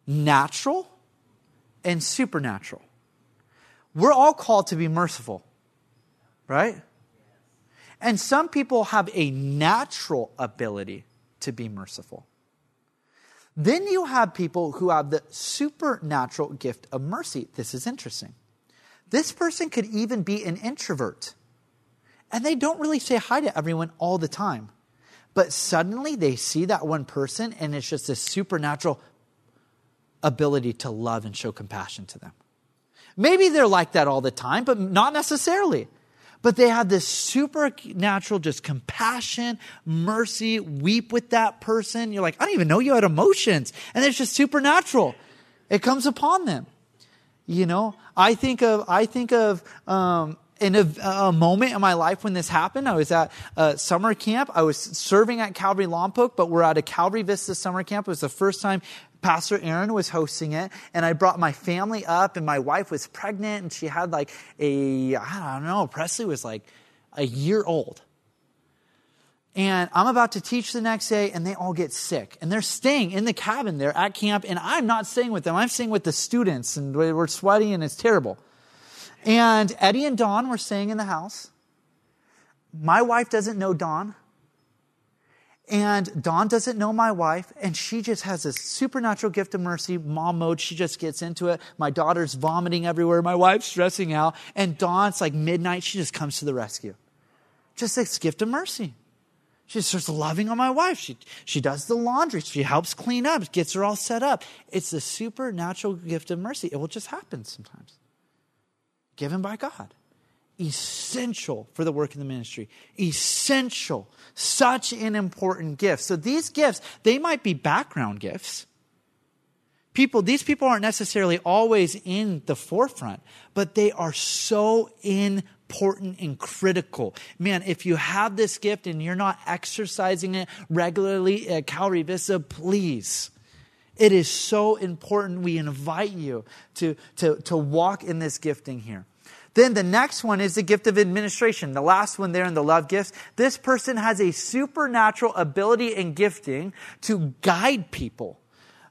Natural and supernatural. We're all called to be merciful, right? And some people have a natural ability to be merciful. Then you have people who have the supernatural gift of mercy. This is interesting. This person could even be an introvert. And they don't really say hi to everyone all the time. But suddenly they see that one person and it's just a supernatural ability to love and show compassion to them. Maybe they're like that all the time, but not necessarily but they have this supernatural just compassion, mercy, weep with that person. You're like, I don't even know you had emotions. And it's just supernatural. It comes upon them. You know, I think of, I think of, um, in a, a, moment in my life when this happened, I was at summer camp. I was serving at Calvary Lompoc, but we're at a Calvary Vista summer camp. It was the first time Pastor Aaron was hosting it, and I brought my family up, and my wife was pregnant, and she had like a, I don't know, Presley was like a year old. And I'm about to teach the next day, and they all get sick. And they're staying in the cabin there at camp, and I'm not staying with them. I'm staying with the students, and we're sweaty, and it's terrible. And Eddie and Dawn were staying in the house. My wife doesn't know Dawn. And Dawn doesn't know my wife, and she just has this supernatural gift of mercy, mom mode. She just gets into it. My daughter's vomiting everywhere. My wife's stressing out. And Dawn's like midnight. She just comes to the rescue. Just this gift of mercy. She starts loving on my wife. She, she does the laundry. She helps clean up, gets her all set up. It's the supernatural gift of mercy. It will just happen sometimes. Given by God essential for the work of the ministry. Essential. Such an important gift. So these gifts, they might be background gifts. People, these people aren't necessarily always in the forefront, but they are so important and critical. Man, if you have this gift and you're not exercising it regularly at Calvary Vista, please. It is so important. We invite you to, to, to walk in this gifting here. Then the next one is the gift of administration. The last one there in the love gifts. This person has a supernatural ability and gifting to guide people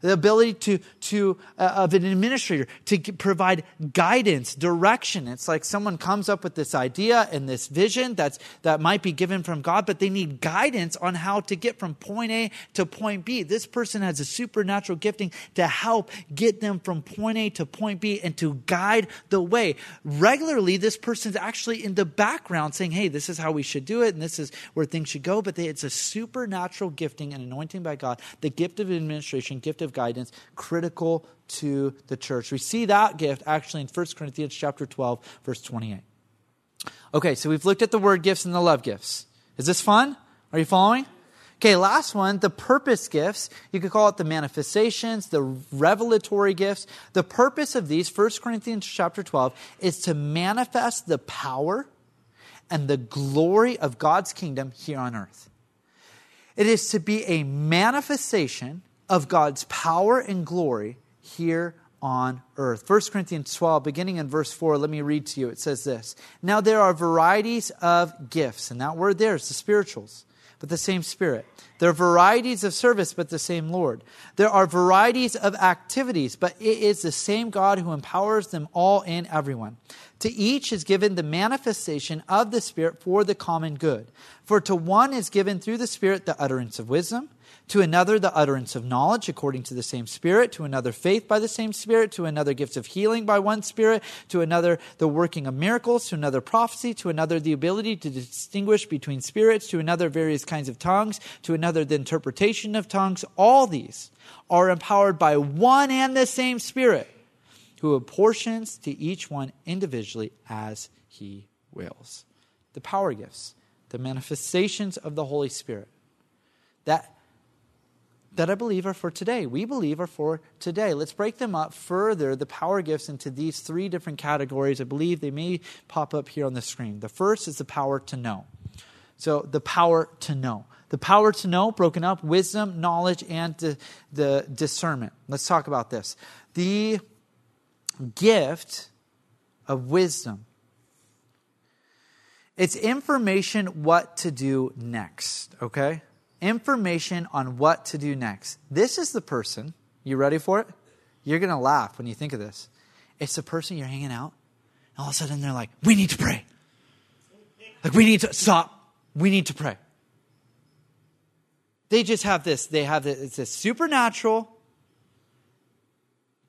the ability to, to uh, of an administrator to provide guidance, direction. It's like someone comes up with this idea and this vision that's, that might be given from God, but they need guidance on how to get from point A to point B. This person has a supernatural gifting to help get them from point A to point B and to guide the way. Regularly, this person's actually in the background saying, hey, this is how we should do it and this is where things should go. But they, it's a supernatural gifting and anointing by God, the gift of administration, gift of guidance critical to the church. We see that gift actually in 1 Corinthians chapter 12 verse 28. Okay, so we've looked at the word gifts and the love gifts. Is this fun? Are you following? Okay, last one, the purpose gifts. You could call it the manifestations, the revelatory gifts. The purpose of these, 1 Corinthians chapter 12, is to manifest the power and the glory of God's kingdom here on earth. It is to be a manifestation of God's power and glory here on earth. 1 Corinthians 12, beginning in verse 4, let me read to you. It says this Now there are varieties of gifts, and that word there is the spirituals, but the same Spirit. There are varieties of service, but the same Lord. There are varieties of activities, but it is the same God who empowers them all in everyone. To each is given the manifestation of the Spirit for the common good. For to one is given through the Spirit the utterance of wisdom to another the utterance of knowledge according to the same Spirit, to another faith by the same Spirit, to another gifts of healing by one Spirit, to another the working of miracles, to another prophecy, to another the ability to distinguish between spirits, to another various kinds of tongues, to another the interpretation of tongues. All these are empowered by one and the same Spirit, who apportions to each one individually as he wills. The power gifts, the manifestations of the Holy Spirit. That that I believe are for today. We believe are for today. Let's break them up further, the power gifts, into these three different categories. I believe they may pop up here on the screen. The first is the power to know. So, the power to know. The power to know, broken up, wisdom, knowledge, and the, the discernment. Let's talk about this. The gift of wisdom. It's information what to do next, okay? Information on what to do next. This is the person, you ready for it? You're going to laugh when you think of this. It's the person you're hanging out, and all of a sudden they're like, we need to pray. Like, we need to stop. We need to pray. They just have this, they have this, it's a supernatural.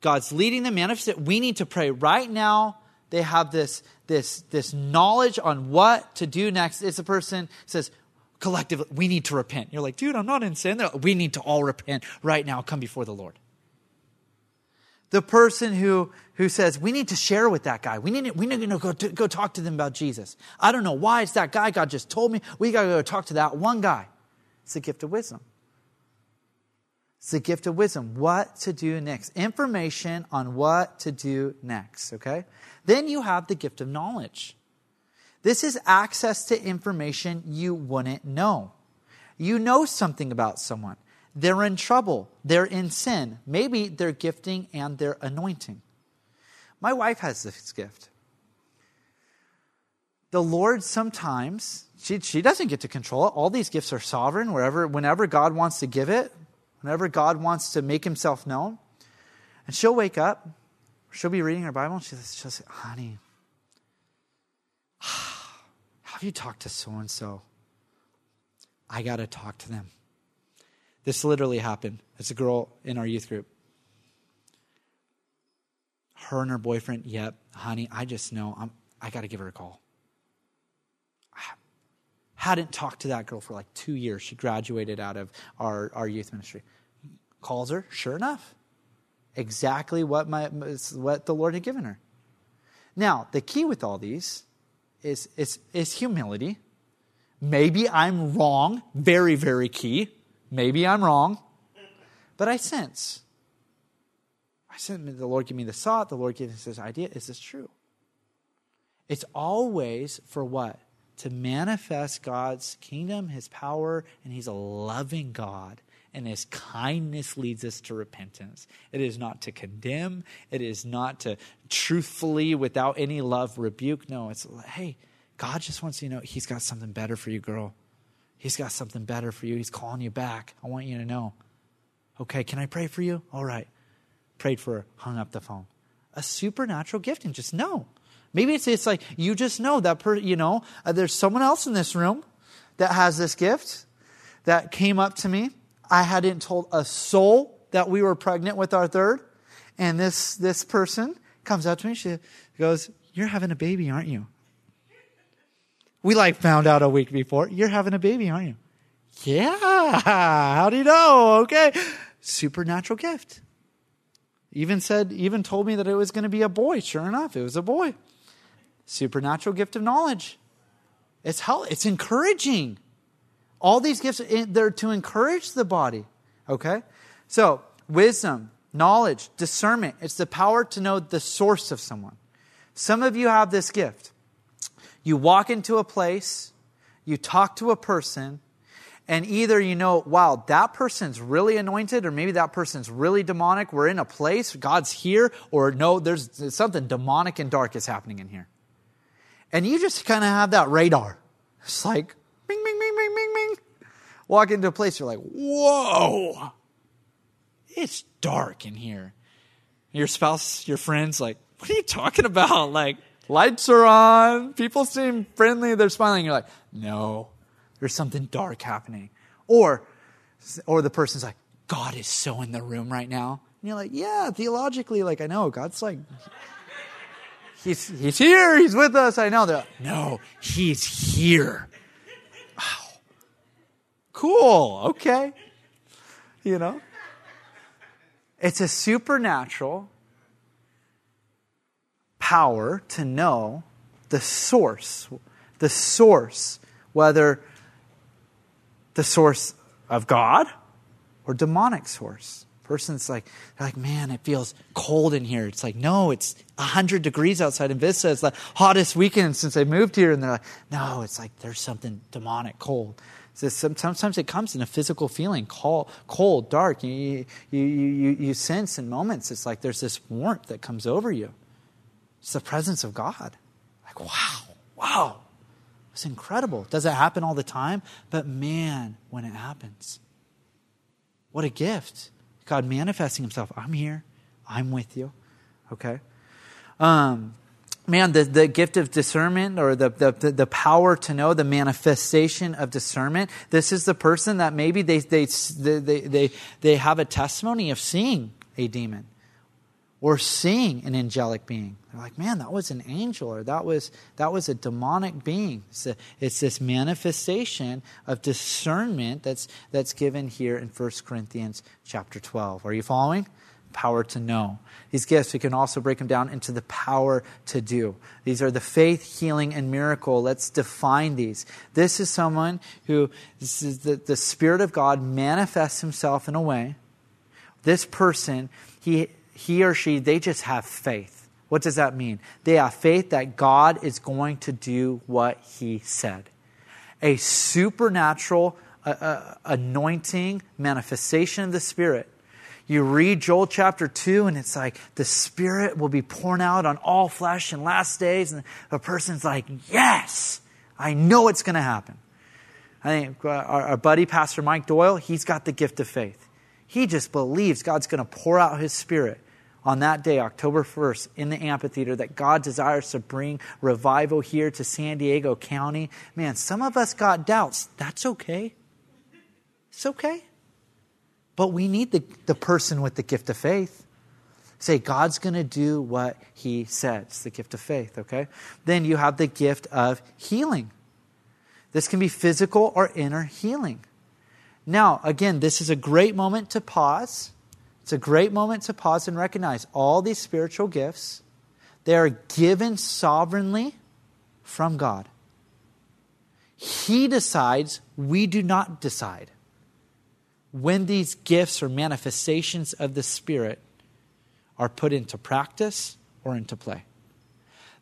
God's leading them, manifest We need to pray right now. They have this, this, this knowledge on what to do next. It's a person says, collectively, we need to repent. You're like, dude, I'm not in sin. Like, we need to all repent right now, come before the Lord. The person who, who says, we need to share with that guy. We need, to, we need to go, to go talk to them about Jesus. I don't know why it's that guy. God just told me. We got to go talk to that one guy. It's the gift of wisdom. It's the gift of wisdom. What to do next. Information on what to do next, okay? Then you have the gift of knowledge. This is access to information you wouldn't know. You know something about someone. They're in trouble. They're in sin. Maybe they're gifting and they're anointing. My wife has this gift. The Lord sometimes, she, she doesn't get to control it. All these gifts are sovereign, wherever, whenever God wants to give it, whenever God wants to make himself known. And she'll wake up, she'll be reading her Bible, and she'll, say, Honey, have you talked to so and so? I got to talk to them. This literally happened. It's a girl in our youth group. Her and her boyfriend, yep, honey, I just know I'm, I got to give her a call. I hadn't talked to that girl for like two years. She graduated out of our, our youth ministry. Calls her, sure enough, exactly what, my, what the Lord had given her. Now, the key with all these is, is, is humility. Maybe I'm wrong, very, very key. Maybe I'm wrong, but I sense. I sense the Lord give me the thought, the Lord gives me this idea. Is this true? It's always for what? To manifest God's kingdom, His power, and He's a loving God and his kindness leads us to repentance. It is not to condemn, it is not to truthfully, without any love, rebuke. No, it's, hey, God just wants you to know he's got something better for you, girl. He's got something better for you. He's calling you back. I want you to know. Okay, can I pray for you? All right. Prayed for her, hung up the phone. A supernatural gift and just know. Maybe it's, it's like you just know that, per, you know, uh, there's someone else in this room that has this gift that came up to me I hadn't told a soul that we were pregnant with our third. And this, this person comes up to me. She goes, You're having a baby, aren't you? We like found out a week before. You're having a baby, aren't you? Yeah. How do you know? Okay. Supernatural gift. Even said, even told me that it was going to be a boy. Sure enough, it was a boy. Supernatural gift of knowledge. It's hell. It's encouraging. All these gifts, eh, they're to encourage the body. Okay? So, wisdom, knowledge, discernment. It's the power to know the source of someone. Some of you have this gift. You walk into a place, you talk to a person, and either you know, wow, that person's really anointed, or maybe that person's really demonic. We're in a place, God's here, or no, there's something demonic and dark is happening in here. And you just kind of have that radar. It's like, Walk into a place, you're like, whoa, it's dark in here. Your spouse, your friends, like, what are you talking about? Like, lights are on, people seem friendly, they're smiling. You're like, no, there's something dark happening. Or, or the person's like, God is so in the room right now. And you're like, yeah, theologically, like, I know, God's like, he's, he's here, he's with us, I know. Like, no, he's here cool, okay. You know? It's a supernatural power to know the source, the source, whether the source of God or demonic source. Person's like, they're like, man, it feels cold in here. It's like, no, it's 100 degrees outside in Vista. It's the hottest weekend since I moved here. And they're like, no, it's like there's something demonic cold. So sometimes it comes in a physical feeling, cold, cold dark. You, you, you, you sense in moments, it's like there's this warmth that comes over you. It's the presence of God. Like, wow, wow. It's incredible. Does it happen all the time? But man, when it happens, what a gift. God manifesting himself. I'm here. I'm with you. Okay? Um, man, the, the gift of discernment or the, the, the power to know, the manifestation of discernment, this is the person that maybe they, they, they, they, they have a testimony of seeing a demon or seeing an angelic being. They're like, man, that was an angel or that was, that was a demonic being. It's, a, it's this manifestation of discernment that's, that's given here in 1 Corinthians chapter 12. Are you following? Power to know. These gifts, we can also break them down into the power to do. These are the faith, healing, and miracle. Let's define these. This is someone who, this is the, the Spirit of God manifests himself in a way. This person, he, he or she, they just have faith. What does that mean? They have faith that God is going to do what he said. A supernatural uh, uh, anointing, manifestation of the Spirit you read Joel chapter 2, and it's like the Spirit will be poured out on all flesh in last days. And the person's like, Yes, I know it's going to happen. I think uh, our, our buddy, Pastor Mike Doyle, he's got the gift of faith. He just believes God's going to pour out his Spirit on that day, October 1st, in the amphitheater, that God desires to bring revival here to San Diego County. Man, some of us got doubts. That's okay. It's okay. But we need the, the person with the gift of faith. Say, God's going to do what he says, the gift of faith, okay? Then you have the gift of healing. This can be physical or inner healing. Now, again, this is a great moment to pause. It's a great moment to pause and recognize all these spiritual gifts. They are given sovereignly from God. He decides, we do not decide when these gifts or manifestations of the Spirit are put into practice or into play.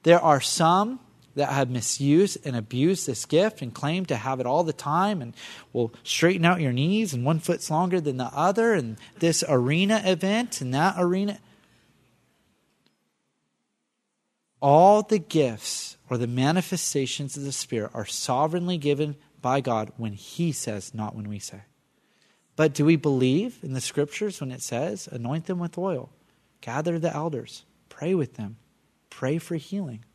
There are some that have misused and abused this gift and claim to have it all the time and will straighten out your knees and one foot's longer than the other and this arena event and that arena. All the gifts or the manifestations of the Spirit are sovereignly given by God when He says, not when we say. But do we believe in the scriptures when it says, anoint them with oil? Gather the elders, pray with them, pray for healing.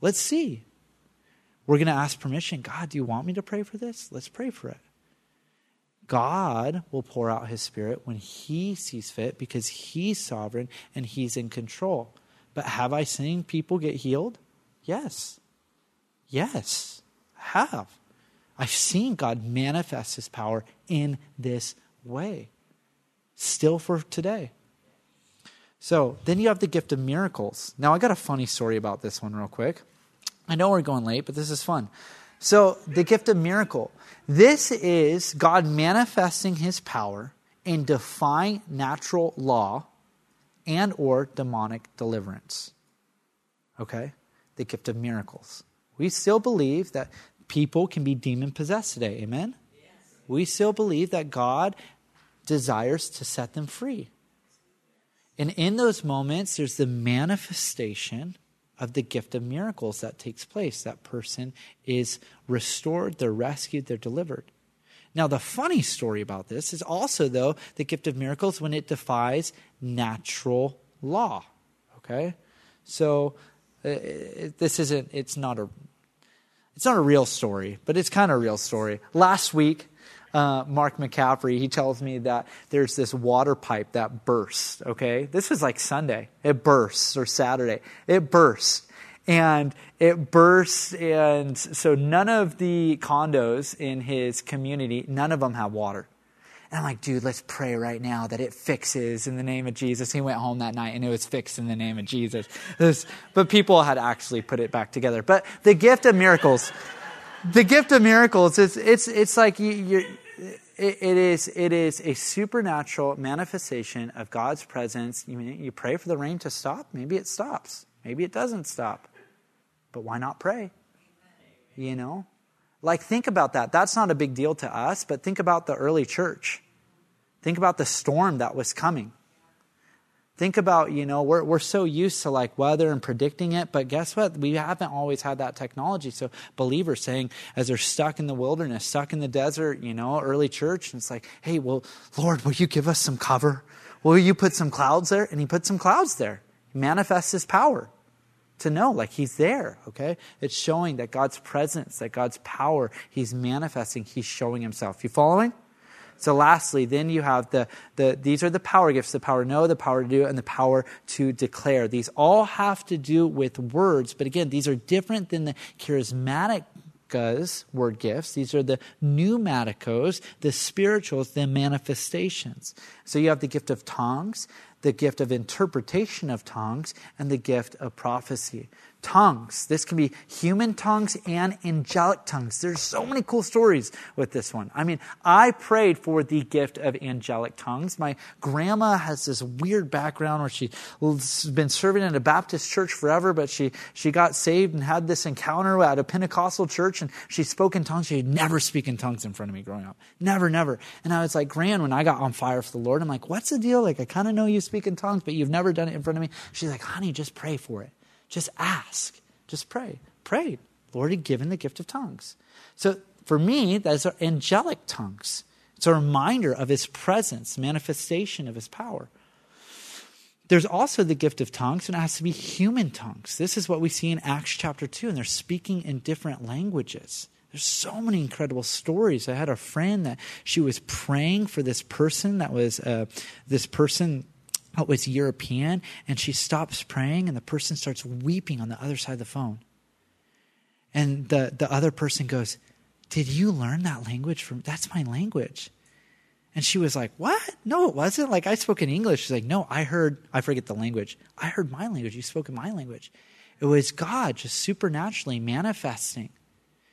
Let's see. We're going to ask permission. God, do you want me to pray for this? Let's pray for it. God will pour out his spirit when he sees fit because he's sovereign and he's in control. But have I seen people get healed? Yes. Yes, I have. I've seen God manifest his power in this way, still for today. So then you have the gift of miracles. Now, I got a funny story about this one, real quick. I know we're going late, but this is fun. So, the gift of miracle. This is God manifesting his power in defying natural law and or demonic deliverance. Okay? The gift of miracles. We still believe that people can be demon possessed today. Amen? We still believe that God desires to set them free. And in those moments, there's the manifestation of the gift of miracles that takes place. That person is restored, they're rescued, they're delivered. Now, the funny story about this is also, though, the gift of miracles when it defies natural law. Okay? So, uh, this isn't, it's not a, it's not a real story, but it's kind of a real story. Last week, uh, Mark McCaffrey, he tells me that there's this water pipe that burst, okay? This was like Sunday. It bursts, or Saturday. It burst. And it burst, and so none of the condos in his community, none of them have water. And I'm like, dude, let's pray right now that it fixes in the name of Jesus. He went home that night and it was fixed in the name of Jesus. Was, but people had actually put it back together. But the gift of miracles, the gift of miracles, it's, it's, it's like you, you it, it is it is a supernatural manifestation of God's presence. You, you pray for the rain to stop. Maybe it stops. Maybe it doesn't stop. But why not pray? You know, like think about that. That's not a big deal to us. But think about the early church. Think about the storm that was coming. Think about, you know, we're, we're so used to like weather and predicting it, but guess what? We haven't always had that technology. So believers saying, as they're stuck in the wilderness, stuck in the desert, you know, early church, and it's like, hey, well, Lord, will you give us some cover? Will you put some clouds there? And he put some clouds there. He manifests his power to know, like he's there, okay? It's showing that God's presence, that God's power, he's manifesting, he's showing himself. You following? So lastly, then you have the, the these are the power gifts, the power to know, the power to do, and the power to declare. These all have to do with words, but again, these are different than the charismatic word gifts. These are the pneumatikos, the spirituals, the manifestations. So you have the gift of tongues, the gift of interpretation of tongues, and the gift of prophecy tongues. This can be human tongues and angelic tongues. There's so many cool stories with this one. I mean, I prayed for the gift of angelic tongues. My grandma has this weird background where she's been serving in a Baptist church forever, but she, she got saved and had this encounter at a Pentecostal church and she spoke in tongues. She'd never speak in tongues in front of me growing up. Never, never. And I was like, Gran, when I got on fire for the Lord, I'm like, what's the deal? Like, I kind of know you speak in tongues, but you've never done it in front of me. She's like, honey, just pray for it. Just ask. Just pray. Pray. Lord had given the gift of tongues. So for me, those are angelic tongues. It's a reminder of his presence, manifestation of his power. There's also the gift of tongues, and it has to be human tongues. This is what we see in Acts chapter 2, and they're speaking in different languages. There's so many incredible stories. I had a friend that she was praying for this person that was uh, this person that was European, and she stops praying, and the person starts weeping on the other side of the phone. And the, the other person goes, Did you learn that language from? That's my language. And she was like, What? No, it wasn't. Like, I spoke in English. She's like, No, I heard, I forget the language. I heard my language. You spoke in my language. It was God just supernaturally manifesting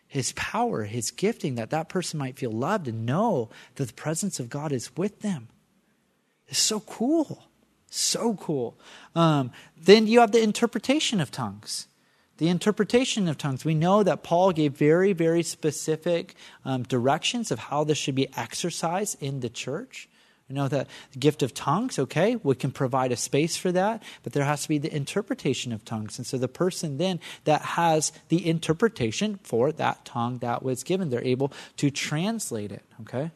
his power, his gifting, that that person might feel loved and know that the presence of God is with them. It's so cool. So cool. Um, then you have the interpretation of tongues. The interpretation of tongues. We know that Paul gave very, very specific um, directions of how this should be exercised in the church. You know that the gift of tongues, okay, we can provide a space for that, but there has to be the interpretation of tongues. And so the person then that has the interpretation for that tongue that was given, they're able to translate it, okay?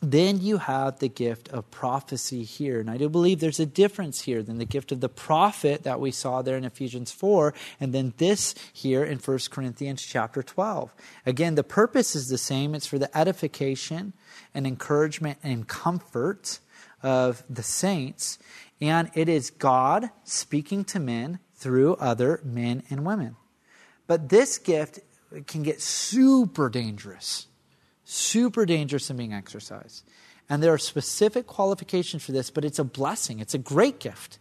Then you have the gift of prophecy here. And I do believe there's a difference here than the gift of the prophet that we saw there in Ephesians 4, and then this here in 1 Corinthians chapter 12. Again, the purpose is the same it's for the edification and encouragement and comfort of the saints. And it is God speaking to men through other men and women. But this gift can get super dangerous, super dangerous in being exercised. And there are specific qualifications for this, but it's a blessing. It's a great gift.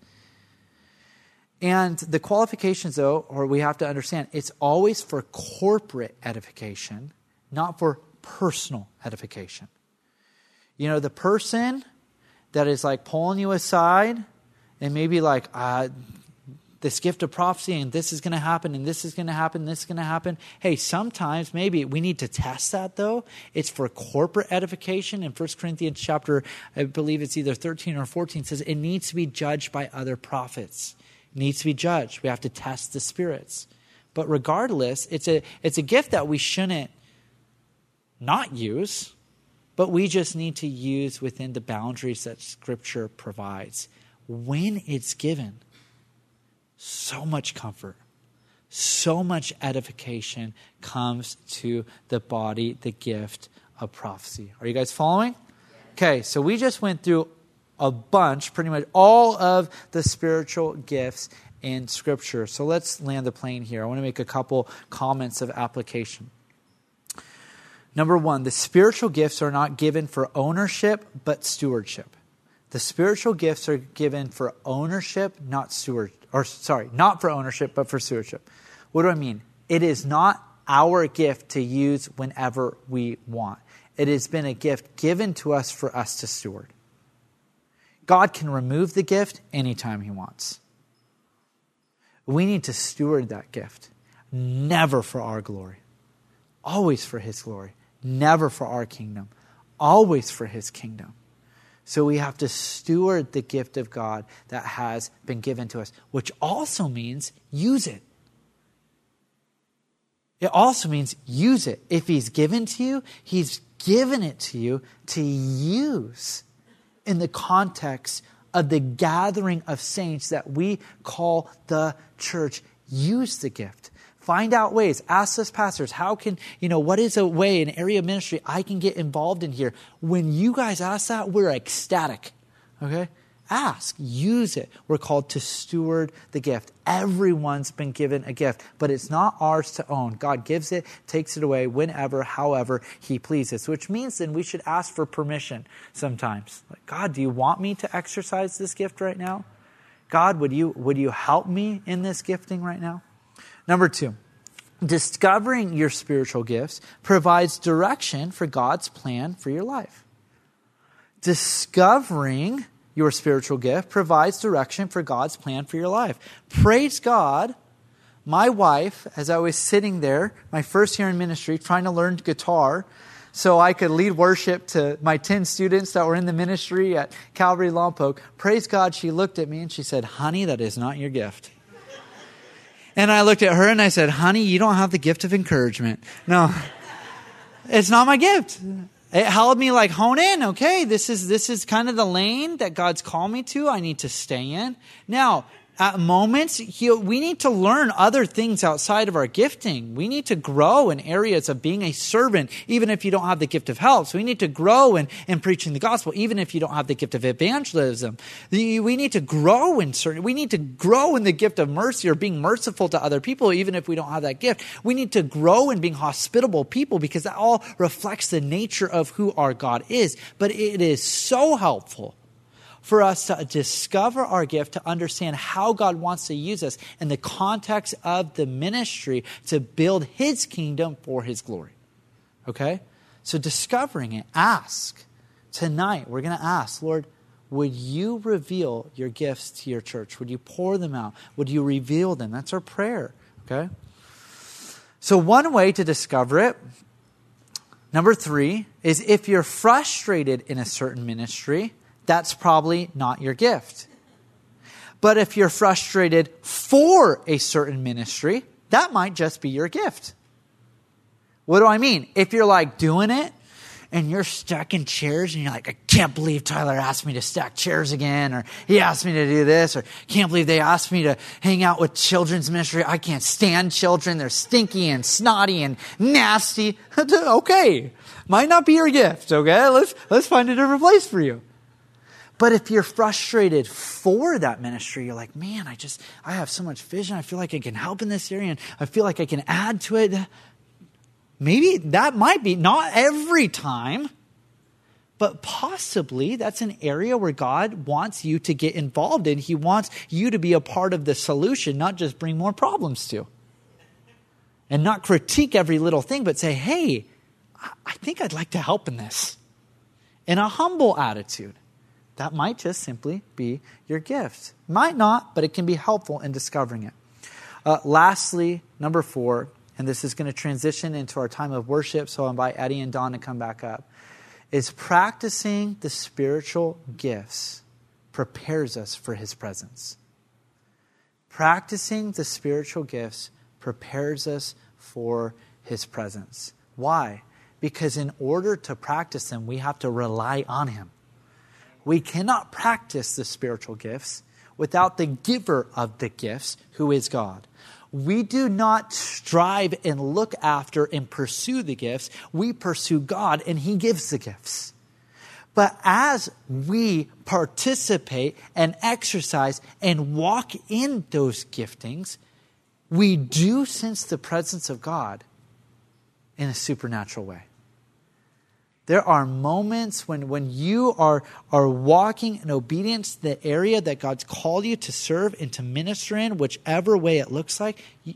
And the qualifications, though, or we have to understand, it's always for corporate edification, not for personal edification. You know, the person that is like pulling you aside and maybe like, uh, this gift of prophecy and this is going to happen and this is going to happen this is going to happen. Hey sometimes maybe we need to test that though. It's for corporate edification. In 1 corinthians chapter i believe it's either 13 or 14 says it needs to be judged by other prophets. It needs to be judged. We have to test the spirits. But regardless it's a it's a gift that we shouldn't not use but we just need to use within the boundaries that Scripture provides. When it's given, so much comfort, so much edification comes to the body, the gift of prophecy. Are you guys following? Okay, so we just went through a bunch, pretty much all of the spiritual gifts in Scripture. So let's land the plane here. I want to make a couple comments of application. Number one, the spiritual gifts are not given for ownership, but stewardship. The spiritual gifts are given for ownership, not steward, or sorry, not for ownership, but for stewardship. What do I mean? It is not our gift to use whenever we want. It has been a gift given to us for us to steward. God can remove the gift anytime He wants. We need to steward that gift, never for our glory, always for His glory never for our kingdom, always for his kingdom. So we have to steward the gift of God that has been given to us, which also means use it. It also means use it. If he's given to you, he's given it to you to use in the context of the gathering of saints that we call the church. Use the gift. Find out ways. Ask us pastors, how can, you know, what is a way, an area of ministry I can get involved in here? When you guys ask that, we're ecstatic. Okay? Ask, use it. We're called to steward the gift. Everyone's been given a gift, but it's not ours to own. God gives it, takes it away whenever, however He pleases, which means then we should ask for permission sometimes. Like, God, do you want me to exercise this gift right now? God, would you, would you help me in this gifting right now? Number two, discovering your spiritual gifts provides direction for God's plan for your life. Discovering your spiritual gift provides direction for God's plan for your life. Praise God. My wife, as I was sitting there, my first year in ministry, trying to learn guitar, so I could lead worship to my 10 students that were in the ministry at Calvary Lompoc. Praise God, she looked at me and she said, Honey, that is not your gift. And I looked at her and I said, honey, you don't have the gift of encouragement. No, it's not my gift. It helped me like hone in. Okay, this is, this is kind of the lane that God's called me to. I need to stay in. Now, at moments, we need to learn other things outside of our gifting. We need to grow in areas of being a servant, even if you don't have the gift of help. So we need to grow in, in preaching the gospel, even if you don't have the gift of evangelism. We need to grow in certain, we need to grow in the gift of mercy or being merciful to other people, even if we don't have that gift. We need to grow in being hospitable people because that all reflects the nature of who our God is. But it is so helpful for us to discover our gift, to understand how God wants to use us in the context of the ministry to build His kingdom for His glory. Okay? So, discovering it, ask. Tonight, we're going to ask, Lord, would you reveal your gifts to your church? Would you pour them out? Would you reveal them? That's our prayer. Okay? So, one way to discover it, number three, is if you're frustrated in a certain ministry, that's probably not your gift. But if you're frustrated for a certain ministry, that might just be your gift. What do I mean? If you're like doing it and you're stuck in chairs and you're like, I can't believe Tyler asked me to stack chairs again, or he asked me to do this, or can't believe they asked me to hang out with children's ministry. I can't stand children. They're stinky and snotty and nasty. okay. Might not be your gift, okay? Let's, let's find a different place for you. But if you're frustrated for that ministry, you're like, man, I just, I have so much vision. I feel like I can help in this area and I feel like I can add to it. Maybe that might be, not every time, but possibly that's an area where God wants you to get involved in. He wants you to be a part of the solution, not just bring more problems to. And not critique every little thing, but say, hey, I think I'd like to help in this. In a humble attitude. That might just simply be your gift. Might not, but it can be helpful in discovering it. Uh, lastly, number four, and this is going to transition into our time of worship, so I'll invite Eddie and Don to come back up, is practicing the spiritual gifts prepares us for his presence. Practicing the spiritual gifts prepares us for his presence. Why? Because in order to practice them, we have to rely on him. We cannot practice the spiritual gifts without the giver of the gifts, who is God. We do not strive and look after and pursue the gifts. We pursue God and He gives the gifts. But as we participate and exercise and walk in those giftings, we do sense the presence of God in a supernatural way. There are moments when, when you are, are walking in obedience to the area that God's called you to serve and to minister in, whichever way it looks like, you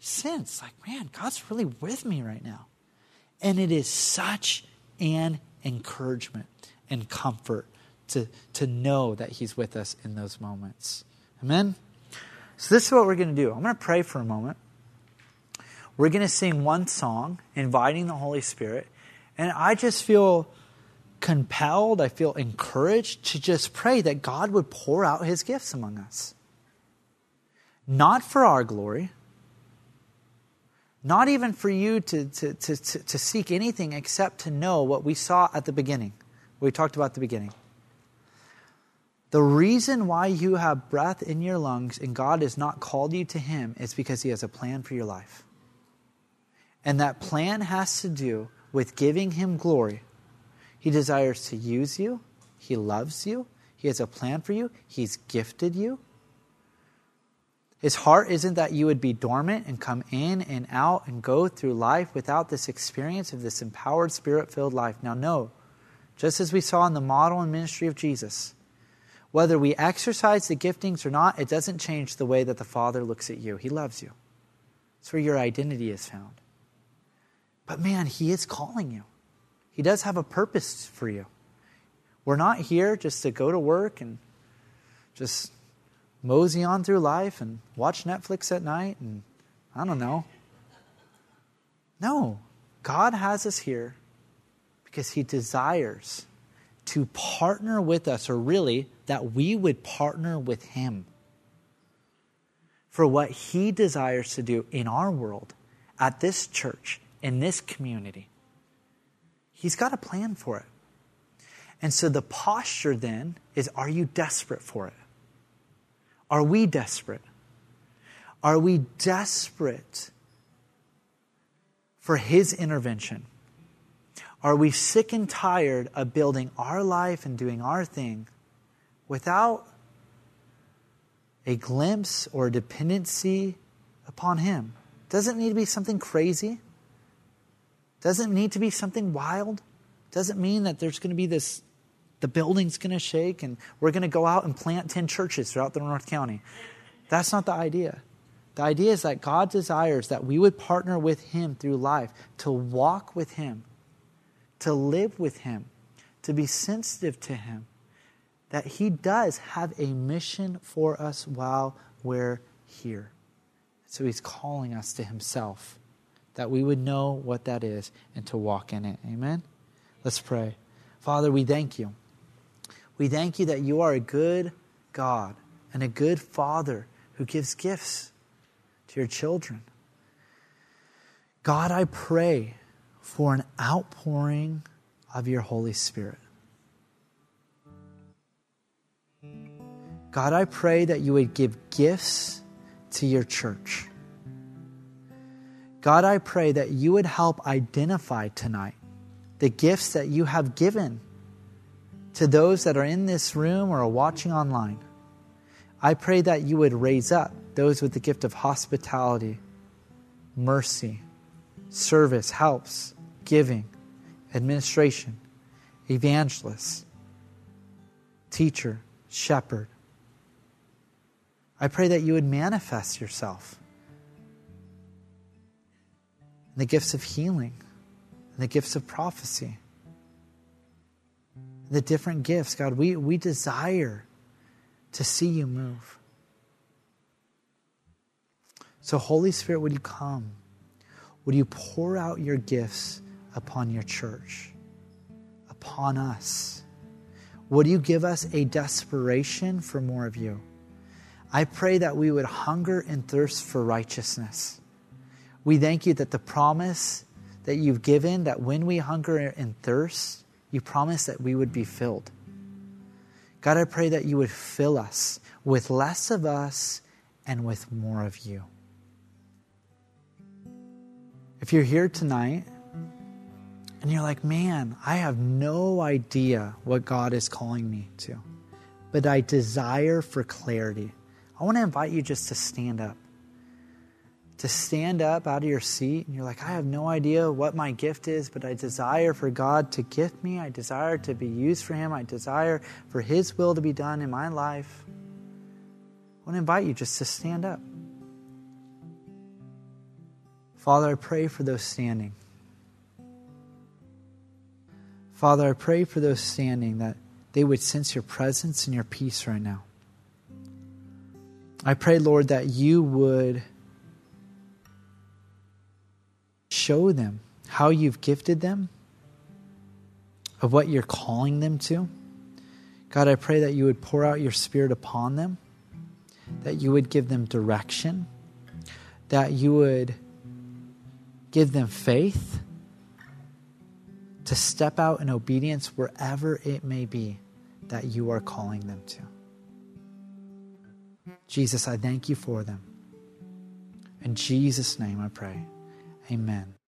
sense like, man, God's really with me right now. And it is such an encouragement and comfort to, to know that He's with us in those moments. Amen? So, this is what we're going to do. I'm going to pray for a moment. We're going to sing one song, inviting the Holy Spirit. And I just feel compelled, I feel encouraged to just pray that God would pour out his gifts among us. Not for our glory, not even for you to, to, to, to, seek anything except to know what we saw at the beginning, we talked about the beginning. The reason why you have breath in your lungs and God has not called you to Him is because He has a plan for your life. And that plan has to do with giving Him glory. He desires to use you, He loves you, He has a plan for you, He's gifted you. His heart isn't that you would be dormant and come in and out and go through life without this experience of this empowered, spirit filled life. Now, no, just as we saw in the model and ministry of Jesus, whether we exercise the giftings or not, it doesn't change the way that the Father looks at you. He loves you. It's where your identity is found. But man, He is calling you. He does have a purpose for you. We're not here just to go to work and just mosey on through life and watch Netflix at night and I don't know. No, God has us here because He desires to partner with us, or really, that we would partner with Him for what He desires to do in our world, at this church, in this community. He's got a plan for it. And so the posture then is are you desperate for it? Are we desperate? Are we desperate for His intervention? Are we sick and tired of building our life and doing our thing without a glimpse or a dependency upon Him? Doesn't need to be something crazy. Doesn't need to be something wild. Doesn't mean that there's going to be this, the building's going to shake and we're going to go out and plant 10 churches throughout the North County. That's not the idea. The idea is that God desires that we would partner with Him through life, to walk with Him, to live with Him, to be sensitive to Him. That He does have a mission for us while we're here. So He's calling us to Himself, that we would know what that is and to walk in it. Amen? Let's pray. Father, we thank you. We thank you that you are a good God and a good Father who gives gifts to your children. God, I pray for an outpouring of your Holy Spirit. God, I pray that you would give gifts to your church. God, I pray that you would help identify tonight the gifts that you have given to those that are in this room or are watching online. I pray that you would raise up those with the gift of hospitality, mercy, service, helps, giving, administration, evangelist, teacher, shepherd. I pray that you would manifest yourself the gifts of healing, in the gifts of prophecy, the different gifts. God, we, we desire to see you move. So, Holy Spirit, would you come? Would you pour out your gifts upon your church, upon us? Would you give us a desperation for more of you? I pray that we would hunger and thirst for righteousness. We thank you that the promise that you've given, that when we hunger and thirst, you promise that we would be filled. God, I pray that you would fill us with less of us and with more of you. If you're here tonight and you're like, man, I have no idea what God is calling me to, but I desire for clarity, I want to invite you just to stand up. To stand up out of your seat and you're like, I have no idea what my gift is, but I desire for God to gift me. I desire to be used for Him. I desire for His will to be done in my life. I want to invite you just to stand up. Father, I pray for those standing. Father, I pray for those standing that they would sense your presence and your peace right now. I pray, Lord, that you would show them how you've gifted them, of what you're calling them to. God, I pray that you would pour out your spirit upon them, that you would give them direction, that you would Give them faith to step out in obedience wherever it may be that you are calling them to. Jesus, I thank you for them. In Jesus' name I pray. Amen.